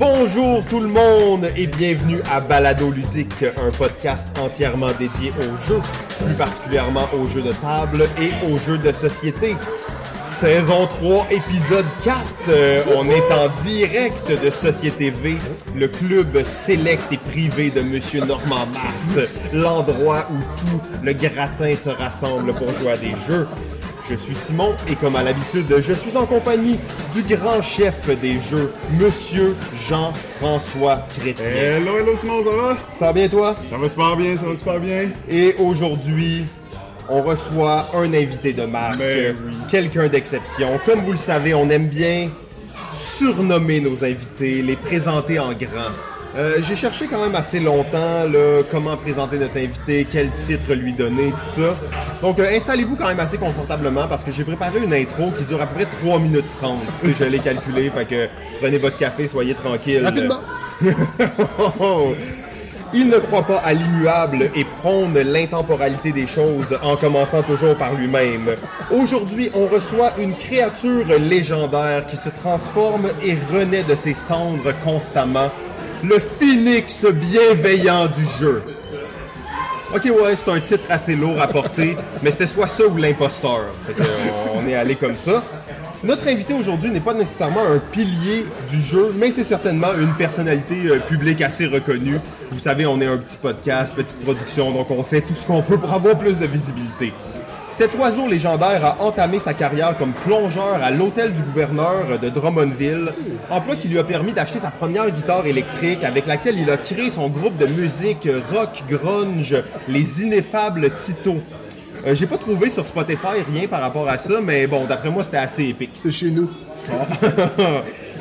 Bonjour tout le monde et bienvenue à Balado Ludique, un podcast entièrement dédié aux jeux, plus particulièrement aux jeux de table et aux jeux de société. Saison 3, épisode 4. Euh, on est en direct de Société V, le club sélect et privé de Monsieur Normand Mars, l'endroit où tout le gratin se rassemble pour jouer à des jeux. Je suis Simon et comme à l'habitude, je suis en compagnie du grand chef des jeux, Monsieur Jean-François Chrétien. Hello, hello Simon, ça va? Ça va bien toi? Ça va super bien, ça va super bien. Et aujourd'hui, on reçoit un invité de marque, Ben oui. quelqu'un d'exception. Comme vous le savez, on aime bien surnommer nos invités, les présenter en grand. Euh, J'ai cherché quand même assez longtemps là, comment présenter notre invité, quel titre lui donner, tout ça. Donc euh, installez-vous quand même assez confortablement parce que j'ai préparé une intro qui dure à peu près 3 minutes 30. Tu sais, Je l'ai calculé, fait que prenez votre café, soyez tranquille. Rapidement. Il ne croit pas à l'immuable et prône l'intemporalité des choses en commençant toujours par lui-même. Aujourd'hui, on reçoit une créature légendaire qui se transforme et renaît de ses cendres constamment. Le phénix bienveillant du jeu. Ok, ouais, c'est un titre assez lourd à porter, mais c'était soit ça ou l'imposteur. Euh, on est allé comme ça. Notre invité aujourd'hui n'est pas nécessairement un pilier du jeu, mais c'est certainement une personnalité euh, publique assez reconnue. Vous savez, on est un petit podcast, petite production, donc on fait tout ce qu'on peut pour avoir plus de visibilité. Cet oiseau légendaire a entamé sa carrière comme plongeur à l'hôtel du gouverneur de Drummondville, emploi qui lui a permis d'acheter sa première guitare électrique avec laquelle il a créé son groupe de musique rock grunge, les ineffables Tito. Euh, J'ai pas trouvé sur Spotify rien par rapport à ça, mais bon, d'après moi, c'était assez épique. C'est chez nous.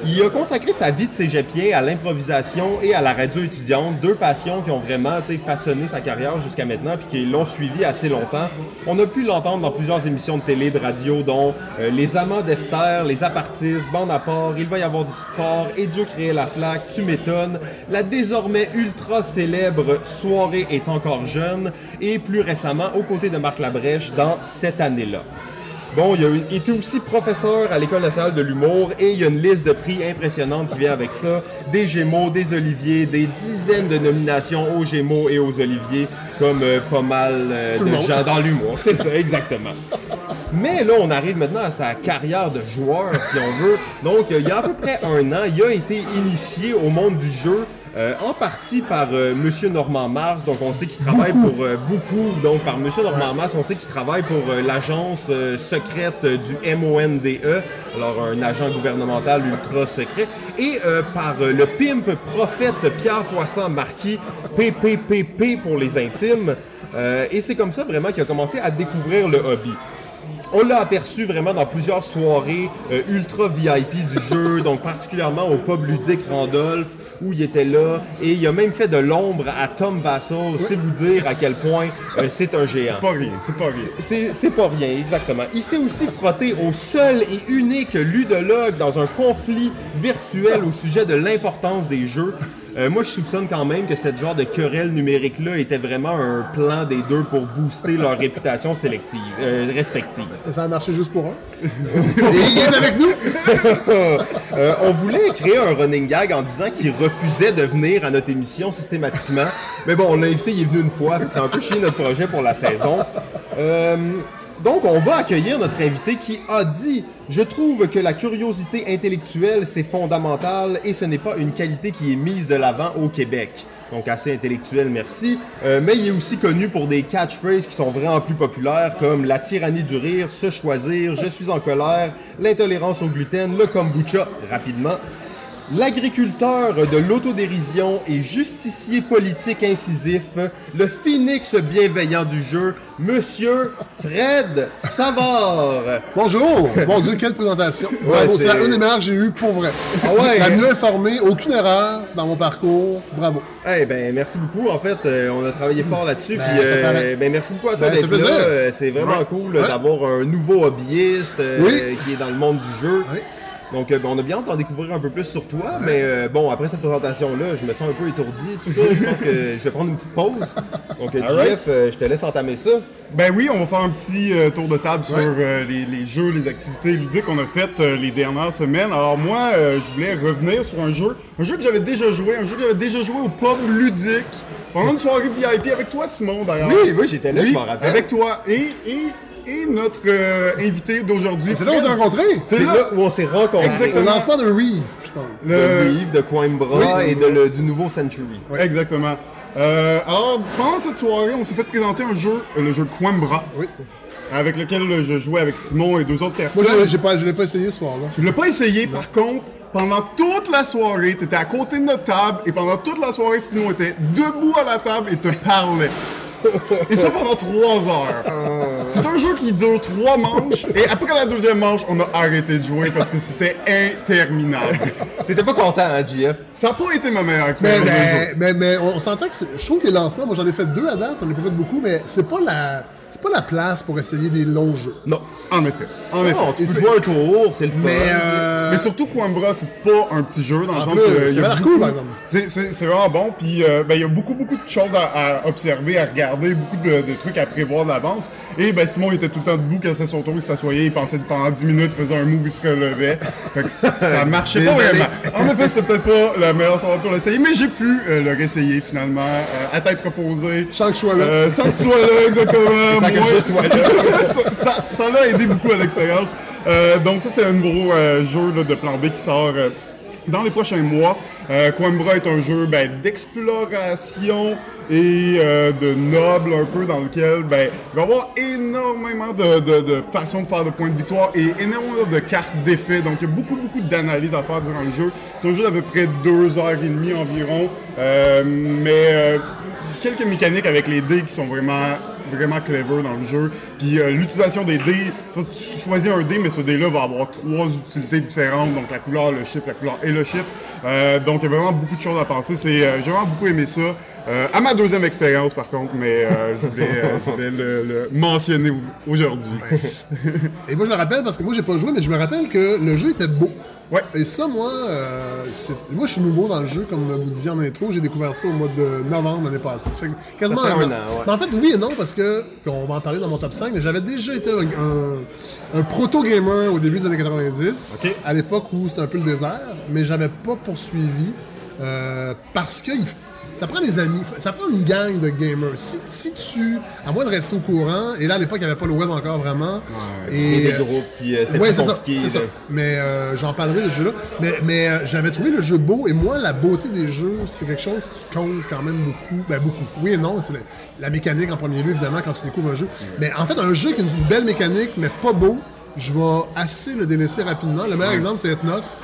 Il a consacré sa vie de cégepien à l'improvisation et à la radio étudiante, deux passions qui ont vraiment façonné sa carrière jusqu'à maintenant puis qui l'ont suivi assez longtemps. On a pu l'entendre dans plusieurs émissions de télé, de radio, dont euh, Les Amants d'Esther, Les Apartistes, Bande à Il va y avoir du sport, Et Dieu créer la flaque, Tu m'étonnes, la désormais ultra célèbre Soirée est encore jeune et plus récemment aux côtés de Marc Labrèche dans Cette année-là. Bon, il a été aussi professeur à l'École nationale de l'humour et il y a une liste de prix impressionnante qui vient avec ça. Des Gémeaux, des Oliviers, des dizaines de nominations aux Gémeaux et aux Oliviers, comme euh, pas mal euh, de monde. gens dans l'humour. C'est ça, exactement. Mais là, on arrive maintenant à sa carrière de joueur, si on veut. Donc, euh, il y a à peu près un an, il a été initié au monde du jeu. Euh, en partie par euh, Monsieur Normand Mars, donc on sait qu'il travaille pour euh, beaucoup, donc par Monsieur Normand Mars, on sait qu'il travaille pour euh, l'agence secrète du MONDE, alors un agent gouvernemental ultra secret, et par le pimp prophète Pierre Poisson Marquis, PPPP pour les intimes, et c'est comme ça vraiment qu'il a commencé à découvrir le hobby. On l'a aperçu vraiment dans plusieurs soirées ultra VIP du jeu, donc particulièrement au pub ludique Randolph, où il était là, et il a même fait de l'ombre à Tom Vassal, c'est vous dire à quel point euh, c'est un géant. Pas rien, c'est pas rien. C'est c'est pas rien, exactement. Il s'est aussi frotté au seul et unique ludologue dans un conflit virtuel au sujet de l'importance des jeux. Euh, moi, je soupçonne quand même que cette genre de querelle numérique-là était vraiment un plan des deux pour booster leur réputation sélective, euh, respective. Ça, ça a marché juste pour un? Et il est avec nous. Euh, on voulait créer un running gag en disant qu'il refusait de venir à notre émission systématiquement. Mais bon, on l'a invité, il est venu une fois, que c'est un peu chier notre projet pour la saison. Euh, donc, on va accueillir notre invité qui a dit Je trouve que la curiosité intellectuelle, c'est fondamental et ce n'est pas une qualité qui est mise de l'avant au Québec. Donc, assez intellectuel, merci. Euh, mais il est aussi connu pour des catchphrases qui sont vraiment plus populaires comme la tyrannie du rire, se choisir, je suis en colère, l'intolérance au gluten, le kombucha, rapidement. L'agriculteur de l'autodérision et justicier politique incisif, le phénix bienveillant du jeu, Monsieur Fred Savard. Bonjour. Mon Dieu, quelle présentation. Bravo, c'est- c'est la une des meilleures que j'ai eues pour vrai. Ah ouais? La mieux informée, aucune erreur dans mon parcours. Bravo. Eh ben merci beaucoup. En fait, euh, on a travaillé fort là-dessus. Ben, puis ça euh, ben merci beaucoup à toi Ben, ça d'être là. Euh, C'est vraiment Ouais. cool Ouais. d'avoir un nouveau hobbyiste euh, Oui. qui est dans le monde du jeu. Oui. Donc, euh, ben, on a bien hâte d'en découvrir un peu plus sur toi, mais euh, bon, après cette présentation-là, je me sens un peu étourdi, tout ça. je pense que je vais prendre une petite pause. Donc, euh. Jeff, je te laisse entamer ça. Ben oui, on va faire un petit tour de table sur les, les jeux, les activités ludiques qu'on a faites les dernières semaines. Alors moi, je voulais revenir sur un jeu, un jeu que j'avais déjà joué, un jeu que j'avais déjà joué au pub ludique pendant une soirée VIP avec toi, Simon d'ailleurs. Oui, oui, j'étais là, Oui, je m'en rappelle. avec toi et et et notre euh, invité d'aujourd'hui. C'est là qu'on s'est rencontrés. C'est là. là. où on s'est rencontrés. Au Exactement. lancement de Reef, je pense. De Le- Reeve, de Coimbra Oui. et de le- du nouveau Century. Exactement. Euh, alors, pendant cette soirée, on s'est fait présenter un jeu, euh, le jeu Coimbra, Oui. avec lequel je jouais avec Simon et deux autres personnes. Moi, j'ai- j'ai pas, je l'ai pas essayé ce soir-là. Tu l'as pas essayé, par contre, pendant toute la soirée, tu étais à côté de notre table et pendant toute la soirée, Simon était debout à la table et te parlait. Et ça pendant trois heures. C'est un jeu qui dure trois manches et après la deuxième manche, on a arrêté de jouer parce que c'était interminable. T'étais pas content, hein, JF? Ça n'a pas été ma meilleure Mais, expérience de mais, jeu. mais, mais on s'entend que c'est- je trouve que les lancements, moi j'en ai fait deux à date, on n'a pas fait beaucoup, mais c'est pas la. C'est pas la place pour essayer des longs jeux. Non. En effet. En effet. Non, tu peux jouer un tour, c'est le fun. Mais euh, Mais surtout, Coimbra, c'est pas un petit jeu dans le En sens que. ça il y a beaucoup- cool, par exemple. C'est, c'est, c'est vraiment bon. Puis, euh, ben, il y a beaucoup, beaucoup de choses à, à observer, à regarder, beaucoup de, de trucs à prévoir de l'avance. Et ben, Simon, il était tout le temps debout quand c'était son tour, il s'assoyait, il pensait pendant 10 minutes, il faisait un move, il se relevait. Fait que ça marchait pas vraiment. En effet, c'était peut-être pas la meilleure soirée pour l'essayer, mais j'ai pu euh, le réessayer finalement, euh, à tête reposée. Je sens que je sois là. Euh, sans que tu sois là, exactement. Sans que je sois là. ça, ça, ça beaucoup à l'expérience. Euh, donc ça, c'est un nouveau euh, jeu de plan B qui sort euh, dans les prochains mois. Coimbra est un jeu ben, d'exploration et de noble un peu dans lequel ben, il va y avoir énormément de, de, de façons de faire de points de victoire et énormément de cartes d'effet. Donc il y a beaucoup beaucoup d'analyses à faire durant le jeu. C'est un jeu d'à peu près deux heures et demie environ. Mais quelques mécaniques avec les dés qui sont vraiment vraiment clever dans le jeu. Puis euh, l'utilisation des dés, que tu choisis un dé, mais ce dé-là va avoir trois utilités différentes, donc la couleur, le chiffre, la couleur et le chiffre. Euh, donc il y a vraiment beaucoup de choses à penser. C'est, euh, j'ai vraiment beaucoup aimé ça. Euh, à ma deuxième expérience par contre, mais euh, je voulais, euh, je voulais le, le mentionner au- aujourd'hui. Et moi je me rappelle, parce que moi j'ai pas joué, mais je me rappelle que le jeu était beau. Ouais. Et ça, moi, euh, moi je suis nouveau dans le jeu, comme vous disiez en intro, j'ai découvert ça au mois de novembre l'année passée. Ça fait quasiment Ça fait un, an. an, ouais. Mais en fait, oui et non, parce que, on va en parler dans mon top 5, mais j'avais déjà été un, un- un proto-gamer au début des années 90, Ok. à l'époque où c'était un peu le désert, mais j'avais pas poursuivi, euh, parce que il- ça prend des amis, ça prend une gang de gamers. Si, si tu, à moins de rester au courant, et là à l'époque il n'y avait pas le web encore vraiment, Et et, des groupes, puis euh, c'était Ouais, c'est ça, c'est. Mais euh, j'en parlerai de ce jeu-là. Mais, mais euh, j'avais trouvé le jeu beau, et moi, la beauté des jeux, c'est quelque chose qui compte quand même beaucoup. Ben, beaucoup. Oui et non, c'est la, la mécanique en premier lieu, évidemment, quand tu découvres un jeu. Mais en fait, un jeu qui a une belle mécanique, mais pas beau, je vais assez le délaisser rapidement. Le meilleur exemple, c'est Ethnos.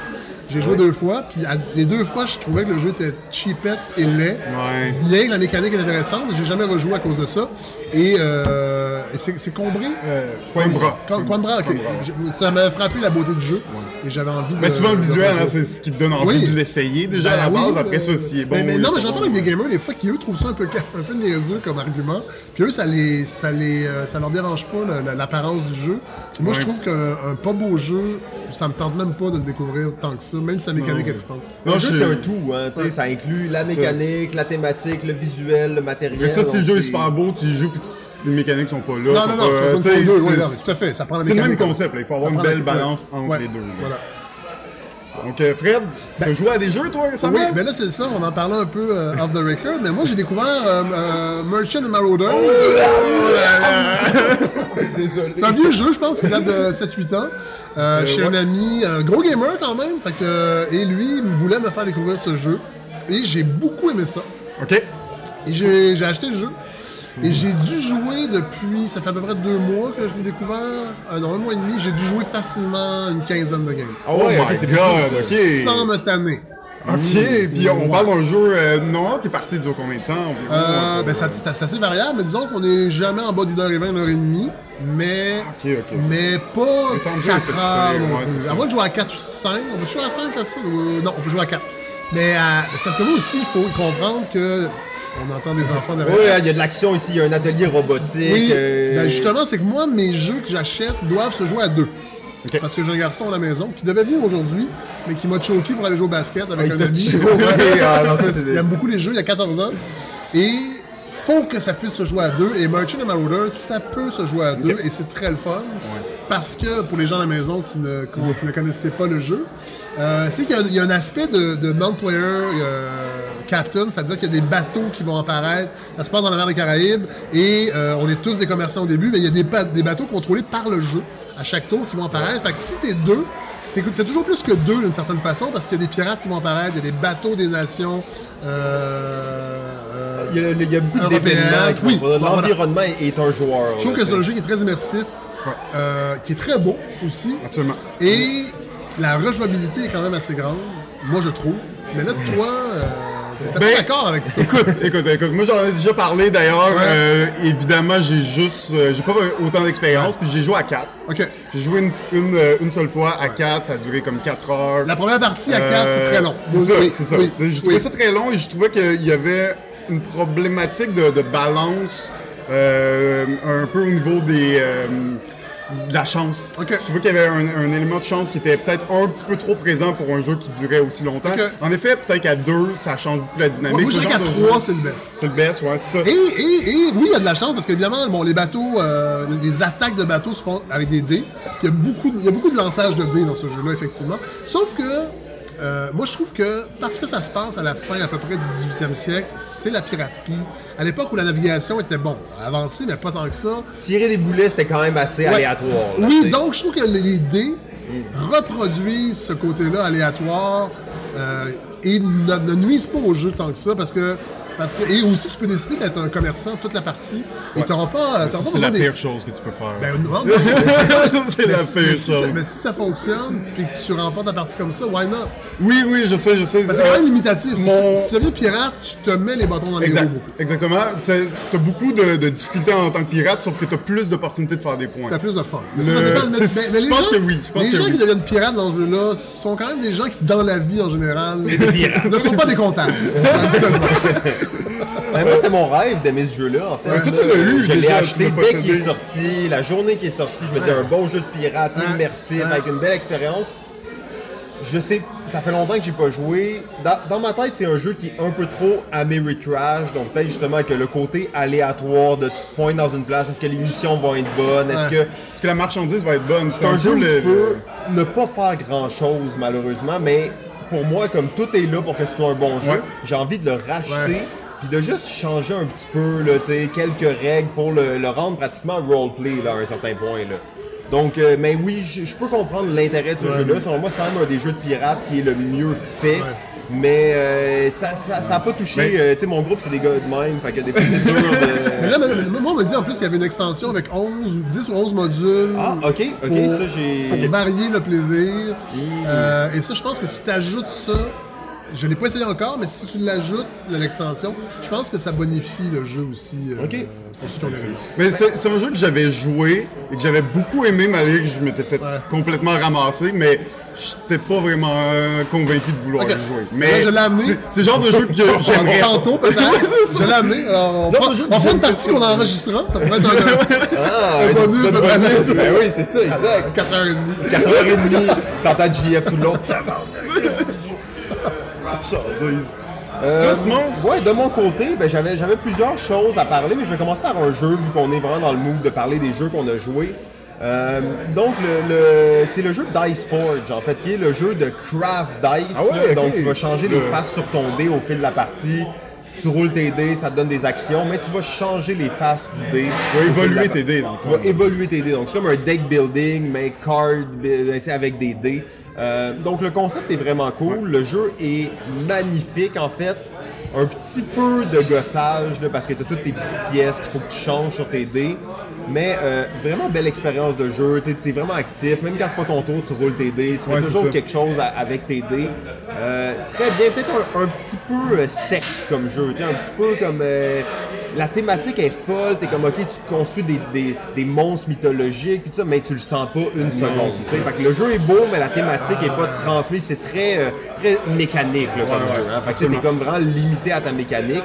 J'ai joué deux fois, puis à- les deux fois, je trouvais que le jeu était cheapette et laid. Ouais. Bien que la mécanique est intéressante, j'ai jamais rejoué à cause de ça. Et, euh, et c'est c'est combré. Euh, Coimbra. Coimbra, ok. Ça m'a frappé la beauté du jeu. Et j'avais envie de. Mais souvent le visuel, hein, c'est ce qui te donne envie Oui. de l'essayer déjà à Ben la oui, base. Après euh, ça, si est bon. Mais, mais non, mais pas j'en bon. parle avec des gamers, des fois, qui eux trouvent ça un peu, un peu niaiseux comme argument. Puis eux, ça les, ça les, euh, ça leur dérange pas la- la- l'apparence du jeu. Moi, je Ouais. trouve qu'un un pas beau jeu, ça me tente même pas de le découvrir tant que ça, même si la mécanique est trippante. Le Non, jeu, je- c'est un tout, hein, ça inclut la mécanique, la thématique, le visuel, le matériel. Mais ça, si le jeu est super beau, tu y joues puis les mécaniques sont pas là. Non, non, non, pas- tu ou deux, c'est- oui, tout à fait, ça prend la C'est le même mécanique. concept, là. il faut avoir Ça une belle balance entre Ouais, les deux. là. Voilà. Donc, Fred, t'as joué à des jeux, toi, récemment? Oui, mais là, c'est ça, on en parlait un peu euh, off the record, mais moi, j'ai découvert euh, euh, Merchant and Marauder. Désolé. C'est un vieux jeu, je pense, qui date de 7-8 ans. Euh, chez un ami, un gros gamer quand même. Fait que, et lui, il voulait me faire découvrir ce jeu. Et j'ai beaucoup aimé ça. OK. Et j'ai acheté le jeu. Et j'ai dû jouer depuis, ça fait à peu près deux mois que je l'ai découvert. Euh, non, un mois et demi, j'ai dû jouer facilement une quinzaine de games. Ah ouais, Oh ok, c'est bien. Sans me tanner. OK, puis on parle d'un jeu... Euh, non, t'es parti dure combien de temps? Euh, euh, ben, ça- c'est assez variable, mais disons qu'on n'est jamais en bas d'une heure et vingt, une heure et demie. Mais, OK, OK. mais pas est 4 heures. ouais, à moins de jouer à 4 ou 5. On peut jouer à 5 aussi. ou- Non, on peut jouer à 4. Mais euh, c'est parce que nous aussi, il faut comprendre que on entend des enfants derrière. Ouais, il y a de l'action ici, il y a un atelier robotique. Oui, euh, ben justement, c'est que moi, mes jeux que j'achète doivent se jouer à deux. Parce que j'ai un garçon à la maison qui devait venir aujourd'hui, mais qui m'a choqué pour aller jouer au basket avec Ah, un il ami. Ah, des- aime beaucoup les jeux, il a 14 ans. Et faut que ça puisse se jouer à deux. Et Merchant et Marauder, ça peut se jouer à deux et c'est très le fun. Parce que pour les gens à la maison qui ne, qui ne connaissaient pas le jeu, euh, c'est qu'il y y a un aspect de, de non-player euh, captain, c'est-à-dire qu'il y a des bateaux qui vont apparaître. Ça se passe dans la mer des Caraïbes et euh, on est tous des commerçants au début, mais il y a des, ba- des bateaux contrôlés par le jeu à chaque tour qui vont apparaître. Fait que si t'es deux, t'es t'es toujours plus que deux d'une certaine façon parce qu'il y a des pirates qui vont apparaître, il y a des bateaux des nations. euh, euh, Il y a, il y a beaucoup d'événements Oui, voilà. L'environnement est, un joueur. Je trouve que c'est un jeu qui est très immersif, euh, qui est très beau aussi. Absolument. Et la rejouabilité est quand même assez grande, moi je trouve. Mais là, toi, euh, t'es Ben, pas d'accord avec ça. Écoute, écoute, écoute. Moi, j'en ai déjà parlé d'ailleurs. Euh, évidemment, j'ai juste. euh, j'ai pas autant d'expérience, puis j'ai joué à 4. Ok. J'ai joué une, une, euh, une seule fois à 4, ça a duré comme 4 heures. La première partie à 4, c'est Euh, très long. C'est Oui, ça, oui, c'est ça. oui, C'est- J'ai trouvé oui. ça très long et je trouvais qu'il y avait une problématique de, de balance euh, un peu au niveau des. De la chance. Ok. Je trouvais qu'il y avait un, un élément de chance qui était peut-être un petit peu trop présent pour un jeu qui durait aussi longtemps. Ok. En effet, peut-être qu'à 2, ça change beaucoup la dynamique. Moi, je dirais qu'à genre de 3, jeu- c'est le best. C'est le best, ouais, c'est ça. Et, et, et oui, il y a de la chance parce qu'évidemment, bon, les bateaux, euh, les attaques de bateaux se font avec des dés. Il y a beaucoup de, il y a beaucoup de lançage de dés dans ce jeu-là, effectivement. Sauf que, euh, moi, je trouve que parce que ça se passe à la fin à peu près du 18e siècle, c'est la piraterie. À l'époque où la navigation était, bon, avancée, mais pas tant que ça. Tirer des boulets, c'était quand même assez Ouais. aléatoire. là, Oui, donc je trouve que les dés reproduisent ce côté-là aléatoire euh, et ne, ne nuisent pas au jeu tant que ça parce que parce que et aussi tu peux décider d'être un commerçant toute la partie et t'auras pas pas c'est la des pire chose que tu peux faire. ben, non, non, mais- Ça, c'est mais la si- pire mais si chose. ça- mais si ça fonctionne et que tu remportes ta partie comme ça, why not? Oui, oui, je sais, je sais. C'est quand même limitatif. Si- mon- Si tu deviens pirate, tu te mets les bâtons dans les Exact, roues beaucoup. exactement. Tu as beaucoup de, de difficultés en tant que pirate, sauf que tu as plus d'opportunités de faire des points. T'as plus de fun. Le- ça, ça dépend- mais- mais- mais je les pense gens- que oui, pense les que gens oui. qui deviennent pirates dans ce jeu-là sont quand même des gens qui, dans la vie en général, ne sont pas des comptables. Absolument. Moi, c'était mon rêve d'aimer ce jeu-là, en fait. Ouais, toi, tu l'as eu Je l'ai déjà, acheté tu l'as dès qu'il possédé. est sorti, la journée qu'il est sorti, je me un bon jeu de pirate, immersif, avec une belle expérience. Je sais, ça fait longtemps que j'ai pas joué. Dans, dans ma tête, c'est un jeu qui est un peu trop Ameritrash, donc peut-être justement que le côté aléatoire de tu te pointes dans une place, est-ce que les missions vont être bonnes, est-ce que Est-ce que la marchandise va être bonne? c'est un jeu où peu tu le- peux ne pas faire grand chose malheureusement, mais pour moi, comme tout est là pour que ce soit un bon jeu, Ouais. j'ai envie de le racheter. Ouais. Puis de juste changer un petit peu, là, quelques règles pour le, le rendre pratiquement roleplay là, à un certain point. Là. Donc, euh, mais oui, je peux comprendre l'intérêt de ce jeu-là. Selon moi, c'est quand même un des jeux de pirates qui est le mieux fait. Mais euh, ça n'a ça, a pas touché. Mais- euh, tu sais, mon groupe, c'est des gars de même. Fait que des fois, c'est dur Mais là, mais- mais moi, on m'a dit en plus qu'il y avait une extension avec 11 ou 10 ou 11 modules. Ah, ok, ok, pour, ça, j'ai. pour varier le plaisir. Mmh. Euh, et ça, je pense que si tu ajoutes ça, je l'ai pas essayé encore, mais si tu l'ajoutes, l'extension, je pense que ça bonifie le jeu aussi. euh, Ok. Pour ceux qui ont les raisons. Mais c'est c'est un jeu que j'avais joué et que j'avais beaucoup aimé malgré que je m'étais fait Ouais. complètement ramasser, mais j'étais pas vraiment euh, convaincu de vouloir Ok. le jouer. Mais je l'ai amené. c'est- C'est le genre de jeu que j'aimerais. Tantôt, peut-être. Ouais, c'est ça. je l'ai amené. Alors, on prend, jeu on prend une partie qu'on enregistrera. Ça pourrait être un, Ah, un bonus de bonus. Ben oui, c'est ça, exact. 4h30. 4h30, t'entends JF tout le long. Chandise. Euh? Ouais, de mon côté, ben, j'avais, j'avais plusieurs choses à parler, mais je vais commencer par un jeu, vu qu'on est vraiment dans le mood de parler des jeux qu'on a joués. Euh, donc, le, le- c'est le jeu Dice Forge, en fait, qui est le jeu de Craft Dice. Ah ouais. Donc, tu vas changer les Le- faces sur ton dé au fil de la partie. Tu roules tes dés, ça te donne des actions, mais tu vas changer les faces du dé. Tu vas évoluer tes dés, le Tu vas évoluer tes dés. Donc, c'est comme un deck building, mais card, bi- c'est avec des dés. Euh, donc, le concept est vraiment cool. Le jeu est magnifique, en fait. Un petit peu de gossage, là, parce que tu as toutes tes petites pièces qu'il faut que tu changes sur tes dés. Mais euh, vraiment belle expérience de jeu. Tu es, vraiment actif. Même quand c'est pas ton tour, tu roules tes dés. Tu fais toujours quelque chose à- avec tes dés. Euh, très bien. Peut-être un, un petit peu euh, sec comme jeu. Un petit peu comme... euh, la thématique est folle. T'es comme, OK, tu construis des, des, des monstres mythologiques, puis tout ça, mais tu le sens pas une seconde. tu sais. Fait que le jeu est beau, mais la thématique est pas transmise. C'est très, euh, très mécanique là, comme Ouais, jeu. ouais, hein. Fait que t'es comme vraiment limité à ta mécanique.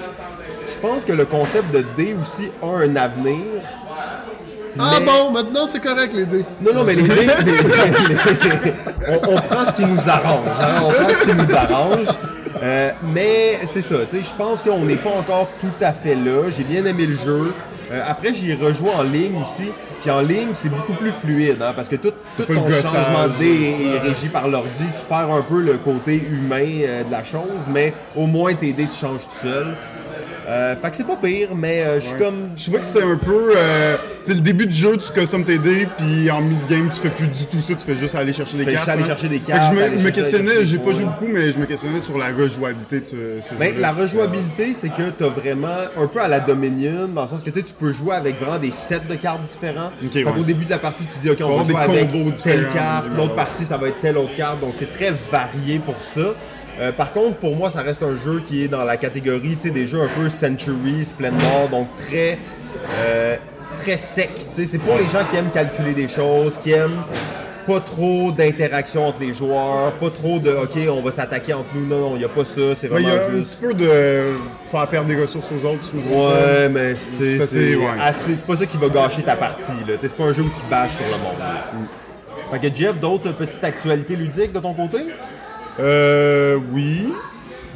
Je pense que le concept de dés aussi a un avenir. Ah Mais- bon, maintenant c'est correct les dés. Non, non, mais les dés, les- on, on prend ce qui nous arrange. hein, on prend ce qui nous arrange. Euh, mais c'est ça, tu sais, je pense qu'on n'est pas encore tout à fait là. J'ai bien aimé le jeu. Euh, après, j'y rejoué en ligne aussi. Puis en ligne, c'est beaucoup plus fluide, hein, parce que tout, tout ton gossage. changement de dés est, est régi par l'ordi. Tu perds un peu le côté humain euh, de la chose, mais au moins tes dés se changent tout seuls. Euh, fait que c'est pas pire, mais euh, je suis comme... Je vois que c'est un peu. Euh, tu sais, le début du jeu, tu custom tes dés, puis en mid-game, tu fais plus du tout ça, tu fais juste aller chercher des fais cartes. juste aller hein. chercher des Fait que cartes, je me- questionnais, j'ai pas joué beaucoup, mais je me questionnais sur la rejouabilité de ce, ce Ben, la rejouabilité, c'est que tu as vraiment un peu à la Dominion, dans le sens que tu sais, tu peux jouer avec vraiment des sets de cartes différents. Fait ouais. qu'au début de la partie, tu dis, OK, on va jouer avec telle carte, l'autre partie, ça va être telle autre carte. Donc, c'est très varié pour ça. Euh, par contre, pour moi, ça reste un jeu qui est dans la catégorie, des jeux un peu Century, Splendor, donc très, euh, très sec. C'est pour les gens qui aiment calculer des choses, qui aiment pas trop d'interaction entre les joueurs, pas trop de OK, on va s'attaquer entre nous. Non, non, il n'y a pas ça. C'est Ben, il vraiment y a un petit peu de faire perdre des ressources aux autres, pas. Ouais, mais c'est assez, c'est ouais. assez- c'est pas ça qui va gâcher ta partie. C'est pas un jeu où tu bâches sur le monde. là. Fait que Jeff, d'autres petites actualités ludiques de ton côté? Euh, oui.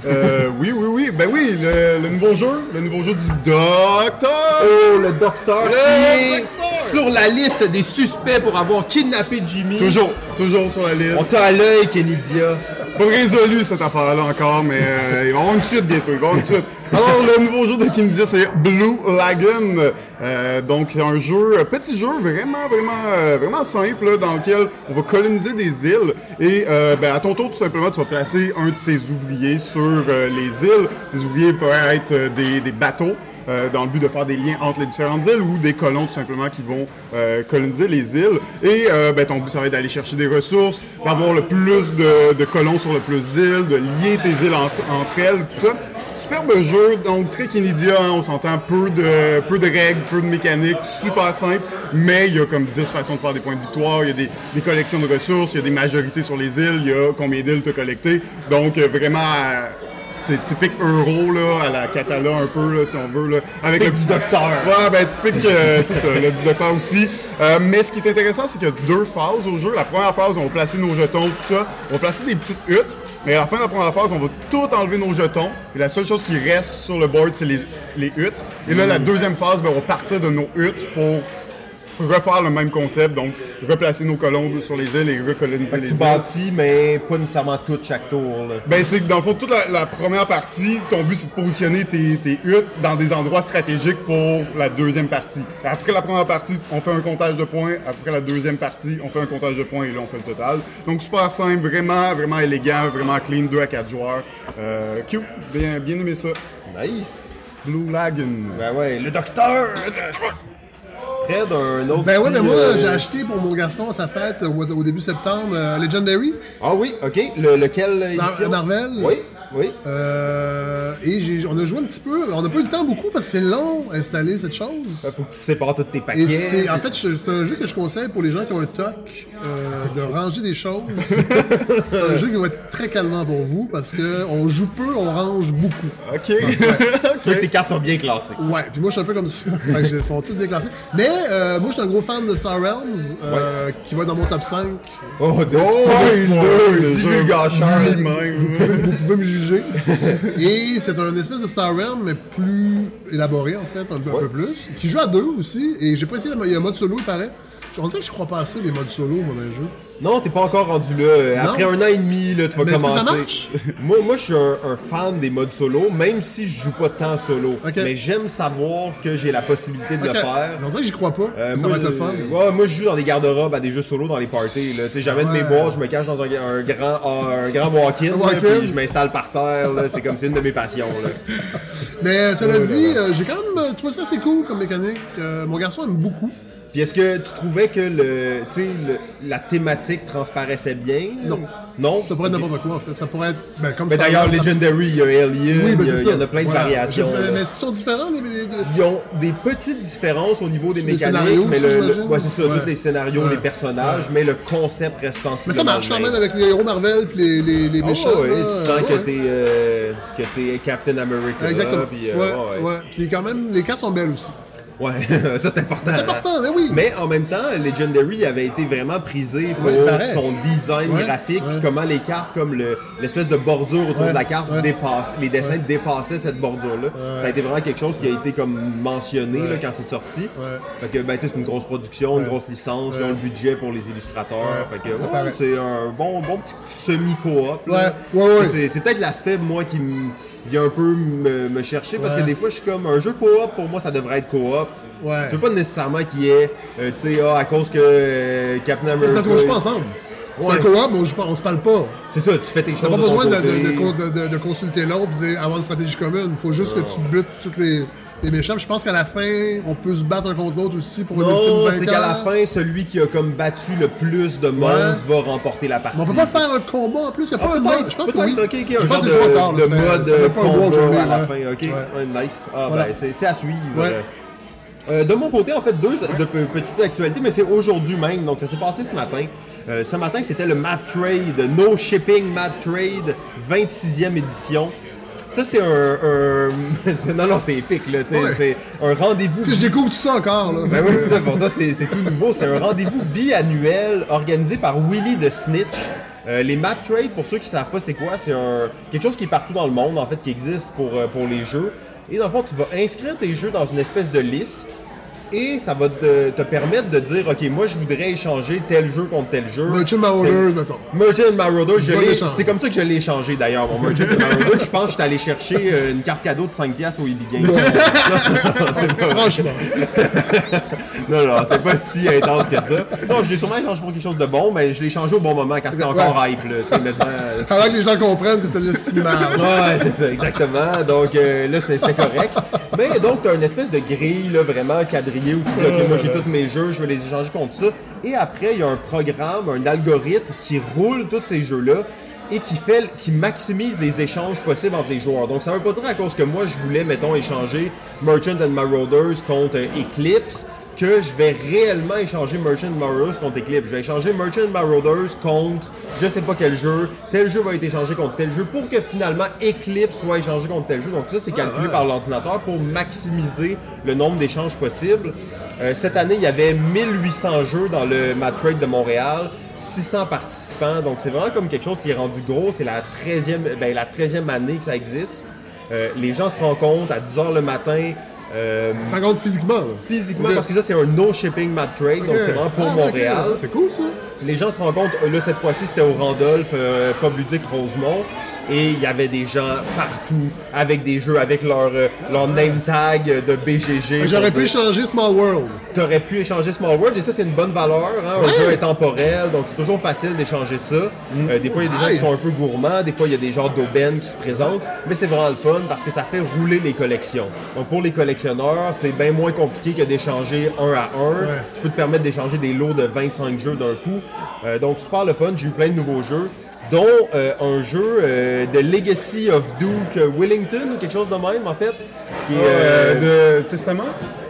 Euh, oui, oui, oui. Ben oui, le, le nouveau jeu, le nouveau jeu du Docteur. Oh, le docteur Le qui est sur la liste des suspects pour avoir kidnappé Jimmy. Toujours, toujours sur la liste. On t'a à l'œil, Kenidia. Pas résolu cette affaire-là encore, mais euh, il va y avoir une suite bientôt. Il va y avoir une suite. Alors, le nouveau jeu de Kindia, c'est Blue Lagoon. Euh, donc, c'est un jeu, un petit jeu vraiment, vraiment, euh, vraiment simple, là, dans lequel on va coloniser des îles. Et euh, ben, à ton tour, tout simplement, tu vas placer un de tes ouvriers sur euh, les îles. Tes ouvriers peuvent être des, des bateaux. Euh, dans le but de faire des liens entre les différentes îles ou des colons tout simplement qui vont euh, coloniser les îles. Et euh, ben, ton but, ça va être d'aller chercher des ressources, d'avoir le plus de, de colons sur le plus d'îles, de lier tes îles en- entre elles, tout ça. Superbe jeu, donc très Kinidia, hein, on s'entend peu de, peu de règles, peu de mécaniques, super simple, mais il y a comme 10 façons de faire des points de victoire, il y a des, des collections de ressources, il y a des majorités sur les îles, il y a combien d'îles tu as collectées, donc euh, vraiment... c'est typique euro là, à la Catala un peu là, si on veut là, avec le du docteur. Ouais, ben typique, euh, c'est ça, le du docteur aussi. Euh, mais ce qui est intéressant, c'est qu'il y a deux phases au jeu. La première phase, on va placer nos jetons, tout ça. On va placer des petites huttes. Mais à la fin de la première phase, on va tout enlever nos jetons. Et la seule chose qui reste sur le board, c'est les, les huttes. Et là, la deuxième phase, ben, on va partir de nos huttes pour refaire le même concept. Donc, replacer nos colons sur les îles et recoloniser les Tu îles. bâtis, mais pas nécessairement tout chaque tour. Là. Ben, c'est que dans le fond, toute la, la première partie, ton but, c'est de positionner tes, tes huttes dans des endroits stratégiques pour la deuxième partie. Après la première partie, on fait un comptage de points. Après la deuxième partie, on fait un comptage de points et là, on fait le total. Donc, super simple, vraiment, vraiment élégant, vraiment clean, 2 à 4 joueurs. Euh, cute, bien, bien aimé ça. Nice. Blue Lagoon. Ben ouais, le docteur! Fred, un autre. Ben ouais, mais moi, euh, j'ai acheté pour mon garçon à sa fête au, début septembre euh, Legendary. Ah oui, ok. Le, lequel Mar- édition? Marvel. Oui, oui. Euh, et j'ai- on a joué un petit peu. On n'a pas eu le temps beaucoup parce que c'est long à installer cette chose. Faut que tu sépares tous tes paquets. Et c'est, en fait, c'est un jeu que je conseille pour les gens qui ont un toc euh, de ranger des choses. c'est un jeu qui va être très calmant pour vous parce que on joue peu, on range beaucoup. OK. Tu veux que tes cartes sont bien classées. Ouais, puis moi je suis un peu comme ça. Fait que ils sont tous déclassés. Mais euh, moi je suis un gros fan de Star Realms euh, qui va dans mon top 5. Oh, de Oh, déjà. divulgacheur. Lui-même. Vous pouvez me Et c'est un espèce de Star Realm, mais plus élaboré en fait, un peu, un peu plus. Qui joue à deux aussi. Et j'ai pas essayé, il y a un mode solo, il paraît. On dirait que je crois pas assez les modes solo, moi, dans les jeux. Non, t'es pas encore rendu là. Après Non? un an et demi, là, tu vas Mais est-ce que commencer. ça marche? moi, moi, je suis un, un fan des modes solo, même si je joue pas tant solo. Mais j'aime savoir que j'ai la possibilité de le faire. On dirait que j'y crois pas. Euh, ça moi, va être le je- fun. Ouais, moi, je joue dans des garde-robes à des jeux solo dans les parties. Là. Jamais de mes Ouais. bois, je me cache dans un, un grand, un grand walk-in, là, Walk-in. puis je m'installe par terre. C'est comme c'est une de mes passions. Là. Mais euh, cela Ouais, dit, euh, j'ai quand même euh, trouvé ça assez cool comme mécanique. Euh, mon garçon aime beaucoup. Puis est-ce que tu trouvais que le, tu sais, le- la thématique transparaissait bien? Non. Non? Ça pourrait être n'importe quoi en fait. Ça pourrait être ben, comme Mais d'ailleurs, Legendary, il y a Alien, Oui, ben il, y en a plein de Voilà. variations. Sais- mais est-ce qu'ils sont différents les, Ils ont des petites différences au niveau des mécaniques, scénarios mais le, le- ouais, c'est ça, Ouais. tous les scénarios, Ouais. les personnages, mais le concept reste Mais sensiblement ça marche quand même. avec les héros Marvel puis les, les, les Ah méchants. ouais, là, tu sens euh, que ouais. t'es euh, que t'es Captain America. Exactement. Puis, euh, ouais, ouais, ouais. ouais. Puis quand même, les cartes sont belles aussi. Ouais, ça c'est important. C'est important, mais oui. Mais en même temps, Legendary avait été vraiment prisé pour Ouais, son design Ouais, graphique, ouais. puis comment les cartes, comme le- l'espèce de bordure autour de la carte, ouais. dépassent, les dessins dépassaient cette bordure-là. Ça a été vraiment quelque chose qui a été comme mentionné là, quand c'est sorti. Ouais. Fait que ben, tu sais, c'est une grosse production, une grosse licence, ils ont le budget pour les illustrateurs. Fait que c'est un bon, bon petit semi-coop. là. Ouais, ouais, ouais. C'est peut-être l'aspect, moi, qui me vient un peu me, me chercher parce Ouais. que des fois, je suis comme un jeu coop, pour moi, ça devrait être coop. Ouais. Je veux pas nécessairement qu'il y ait, euh, tu sais, ah, à cause que euh, Captain America. C'est parce qu'on joue pas ensemble. C'est Ouais. un co-op, mais on, se parle pas. C'est ça, tu fais tes choses. T'as pas besoin de, consulter l'autre et avoir une stratégie commune. Il faut juste que tu butes tous les, les méchants. Je pense qu'à la fin, on peut se battre un contre l'autre aussi pour une ultime c'est qu'à la vainqueur. fin, celui qui a comme battu le plus de monstres va remporter la partie. Mais on peut pas faire un combat en plus. Il n'y a Ah, pas un peut-être, mode. Je pense que oui. ok, ok, Je un pense que c'est joué fait- mode un combat à la là. fin, ok, nice. Ah, ben, c'est à suivre. Euh, de mon côté, en fait, deux de pe- petites actualités, mais c'est aujourd'hui même, donc ça s'est passé ce matin. Euh, ce matin, c'était le Mad Trade, No Shipping Mad Trade, 26e édition. Ça, c'est un... non, non, c'est épique, là, Ouais. c'est un rendez-vous... Tu sais, je découvre tout ça encore. Là. Ben oui, c'est ça, pour toi, c'est c'est tout nouveau. C'est un rendez-vous biannuel organisé par Willy de Snitch. Euh, les Mad Trade, pour ceux qui savent pas c'est quoi, c'est un quelque chose qui est partout dans le monde, en fait, qui existe pour, euh, pour les jeux. Et dans le fond, tu vas inscrire tes jeux dans une espèce de liste. Et ça va te, te permettre de dire, OK, moi, je voudrais échanger tel jeu contre tel jeu. Merchant Marauders, mettons. Merchant Marauder, je Je l'ai- c'est comme ça que je l'ai échangé d'ailleurs, mon Merchant Marauder. Je pense que j'étais allé chercher euh, une carte cadeau de 5$ piastres au EB Games. Franchement. Non, non, c'était pas si intense que ça. Non, je l'ai sûrement échangé pour quelque chose de bon, mais je l'ai changé au bon moment quand c'était encore hype, là. Maintenant. Avant que les gens comprennent que c'était le cinéma. Ouais, c'est ça, exactement. Donc euh, là, c'est- c'était correct. Mais donc, tu as une espèce de grille là, vraiment quadrillée où tu dis, OK, moi j'ai tous mes jeux, je vais les échanger contre ça. Et après, il y a un programme, un algorithme qui roule tous ces jeux-là et qui fait, qui maximise les échanges possibles entre les joueurs. Donc, ça veut pas dire à cause que moi, je voulais, mettons, échanger Merchant and Marauders contre euh, Eclipse que je vais réellement échanger Merchant Marauders contre Eclipse. Je vais échanger Merchant Marauders contre je sais pas quel jeu. Tel jeu va être échangé contre tel jeu pour que finalement Eclipse soit échangé contre tel jeu. Donc ça, c'est calculé ouais. par l'ordinateur pour maximiser le nombre d'échanges possibles. Euh, cette année, il y avait 1800 jeux dans le Mad Trade de Montréal, 600 participants. Donc c'est vraiment comme quelque chose qui est rendu gros. C'est la 13e, ben, la 13e année que ça existe. Euh, les gens se rencontrent à 10h le matin. Euh, rends compte physiquement. là. physiquement, parce que ça, c'est un no shipping mad trade, donc c'est vraiment pour Ah. Montréal. C'est cool ça. Les gens se rencontrent, euh, là, cette fois-ci, c'était au Randolph, euh, Pub Ludique Rosemont. Et il y avait des gens partout, avec des jeux, avec leur, euh, leur name tag de BGG. J'aurais pu dire- échanger Small World. T'aurais pu échanger Small World et ça c'est une bonne valeur. Hein? Un Ouais. jeu est temporel, donc c'est toujours facile d'échanger ça. Euh, des fois il y a des gens qui sont un peu gourmands, des fois il y a des genres d'aubaines qui se présentent, mais c'est vraiment le fun parce que ça fait rouler les collections. Donc pour les collectionneurs, c'est bien moins compliqué que d'échanger un à un. Ouais. Tu peux te permettre d'échanger des lots de 25 jeux d'un coup. Euh, donc super le fun, j'ai eu plein de nouveaux jeux dont euh, un jeu euh, de Legacy of Duke Wellington quelque chose de même en fait. Qui est, euh, Euh, de Testament?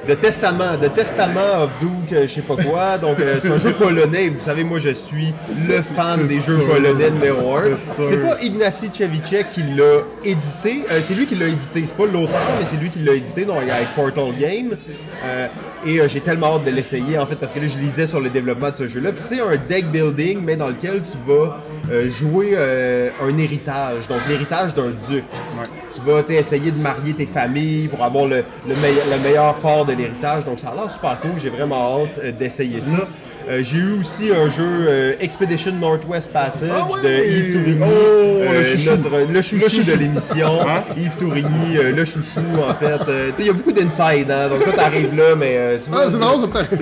De Testament, de Testament of Duke, euh, je sais pas quoi. Donc, euh, c'est un jeu polonais. Vous savez, moi, je suis le fan des jeux polonais numéro un. C'est sûr. C'est pas Ignacy Cevicek qui l'a édité. Euh, c'est lui qui l'a édité. C'est pas l'auteur, mais c'est lui qui l'a édité, donc avec Portal Game. Euh, et euh, j'ai tellement hâte de l'essayer, en fait, parce que là, je lisais sur le développement de ce jeu-là. Puis c'est un deck building, mais dans lequel tu vas euh, jouer euh, un héritage. Donc, l'héritage d'un duc. Tu vas essayer de marier tes familles pour avoir le, le, meille- le meilleur part de l'héritage. Donc ça a l'air super. J'ai vraiment hâte euh, d'essayer ça. Euh, j'ai eu aussi un jeu euh, Expedition Northwest Passage Ah de Yves Tourigny. Oh, le Euh, chouchou. notre- le chouchou Le chouchou. de l'émission. Yves Tourigny, le chouchou en fait. Il y a beaucoup d'inside. Hein? Donc toi t'arrives là, mais tu vois. Ah, c'est drôle, ça fait.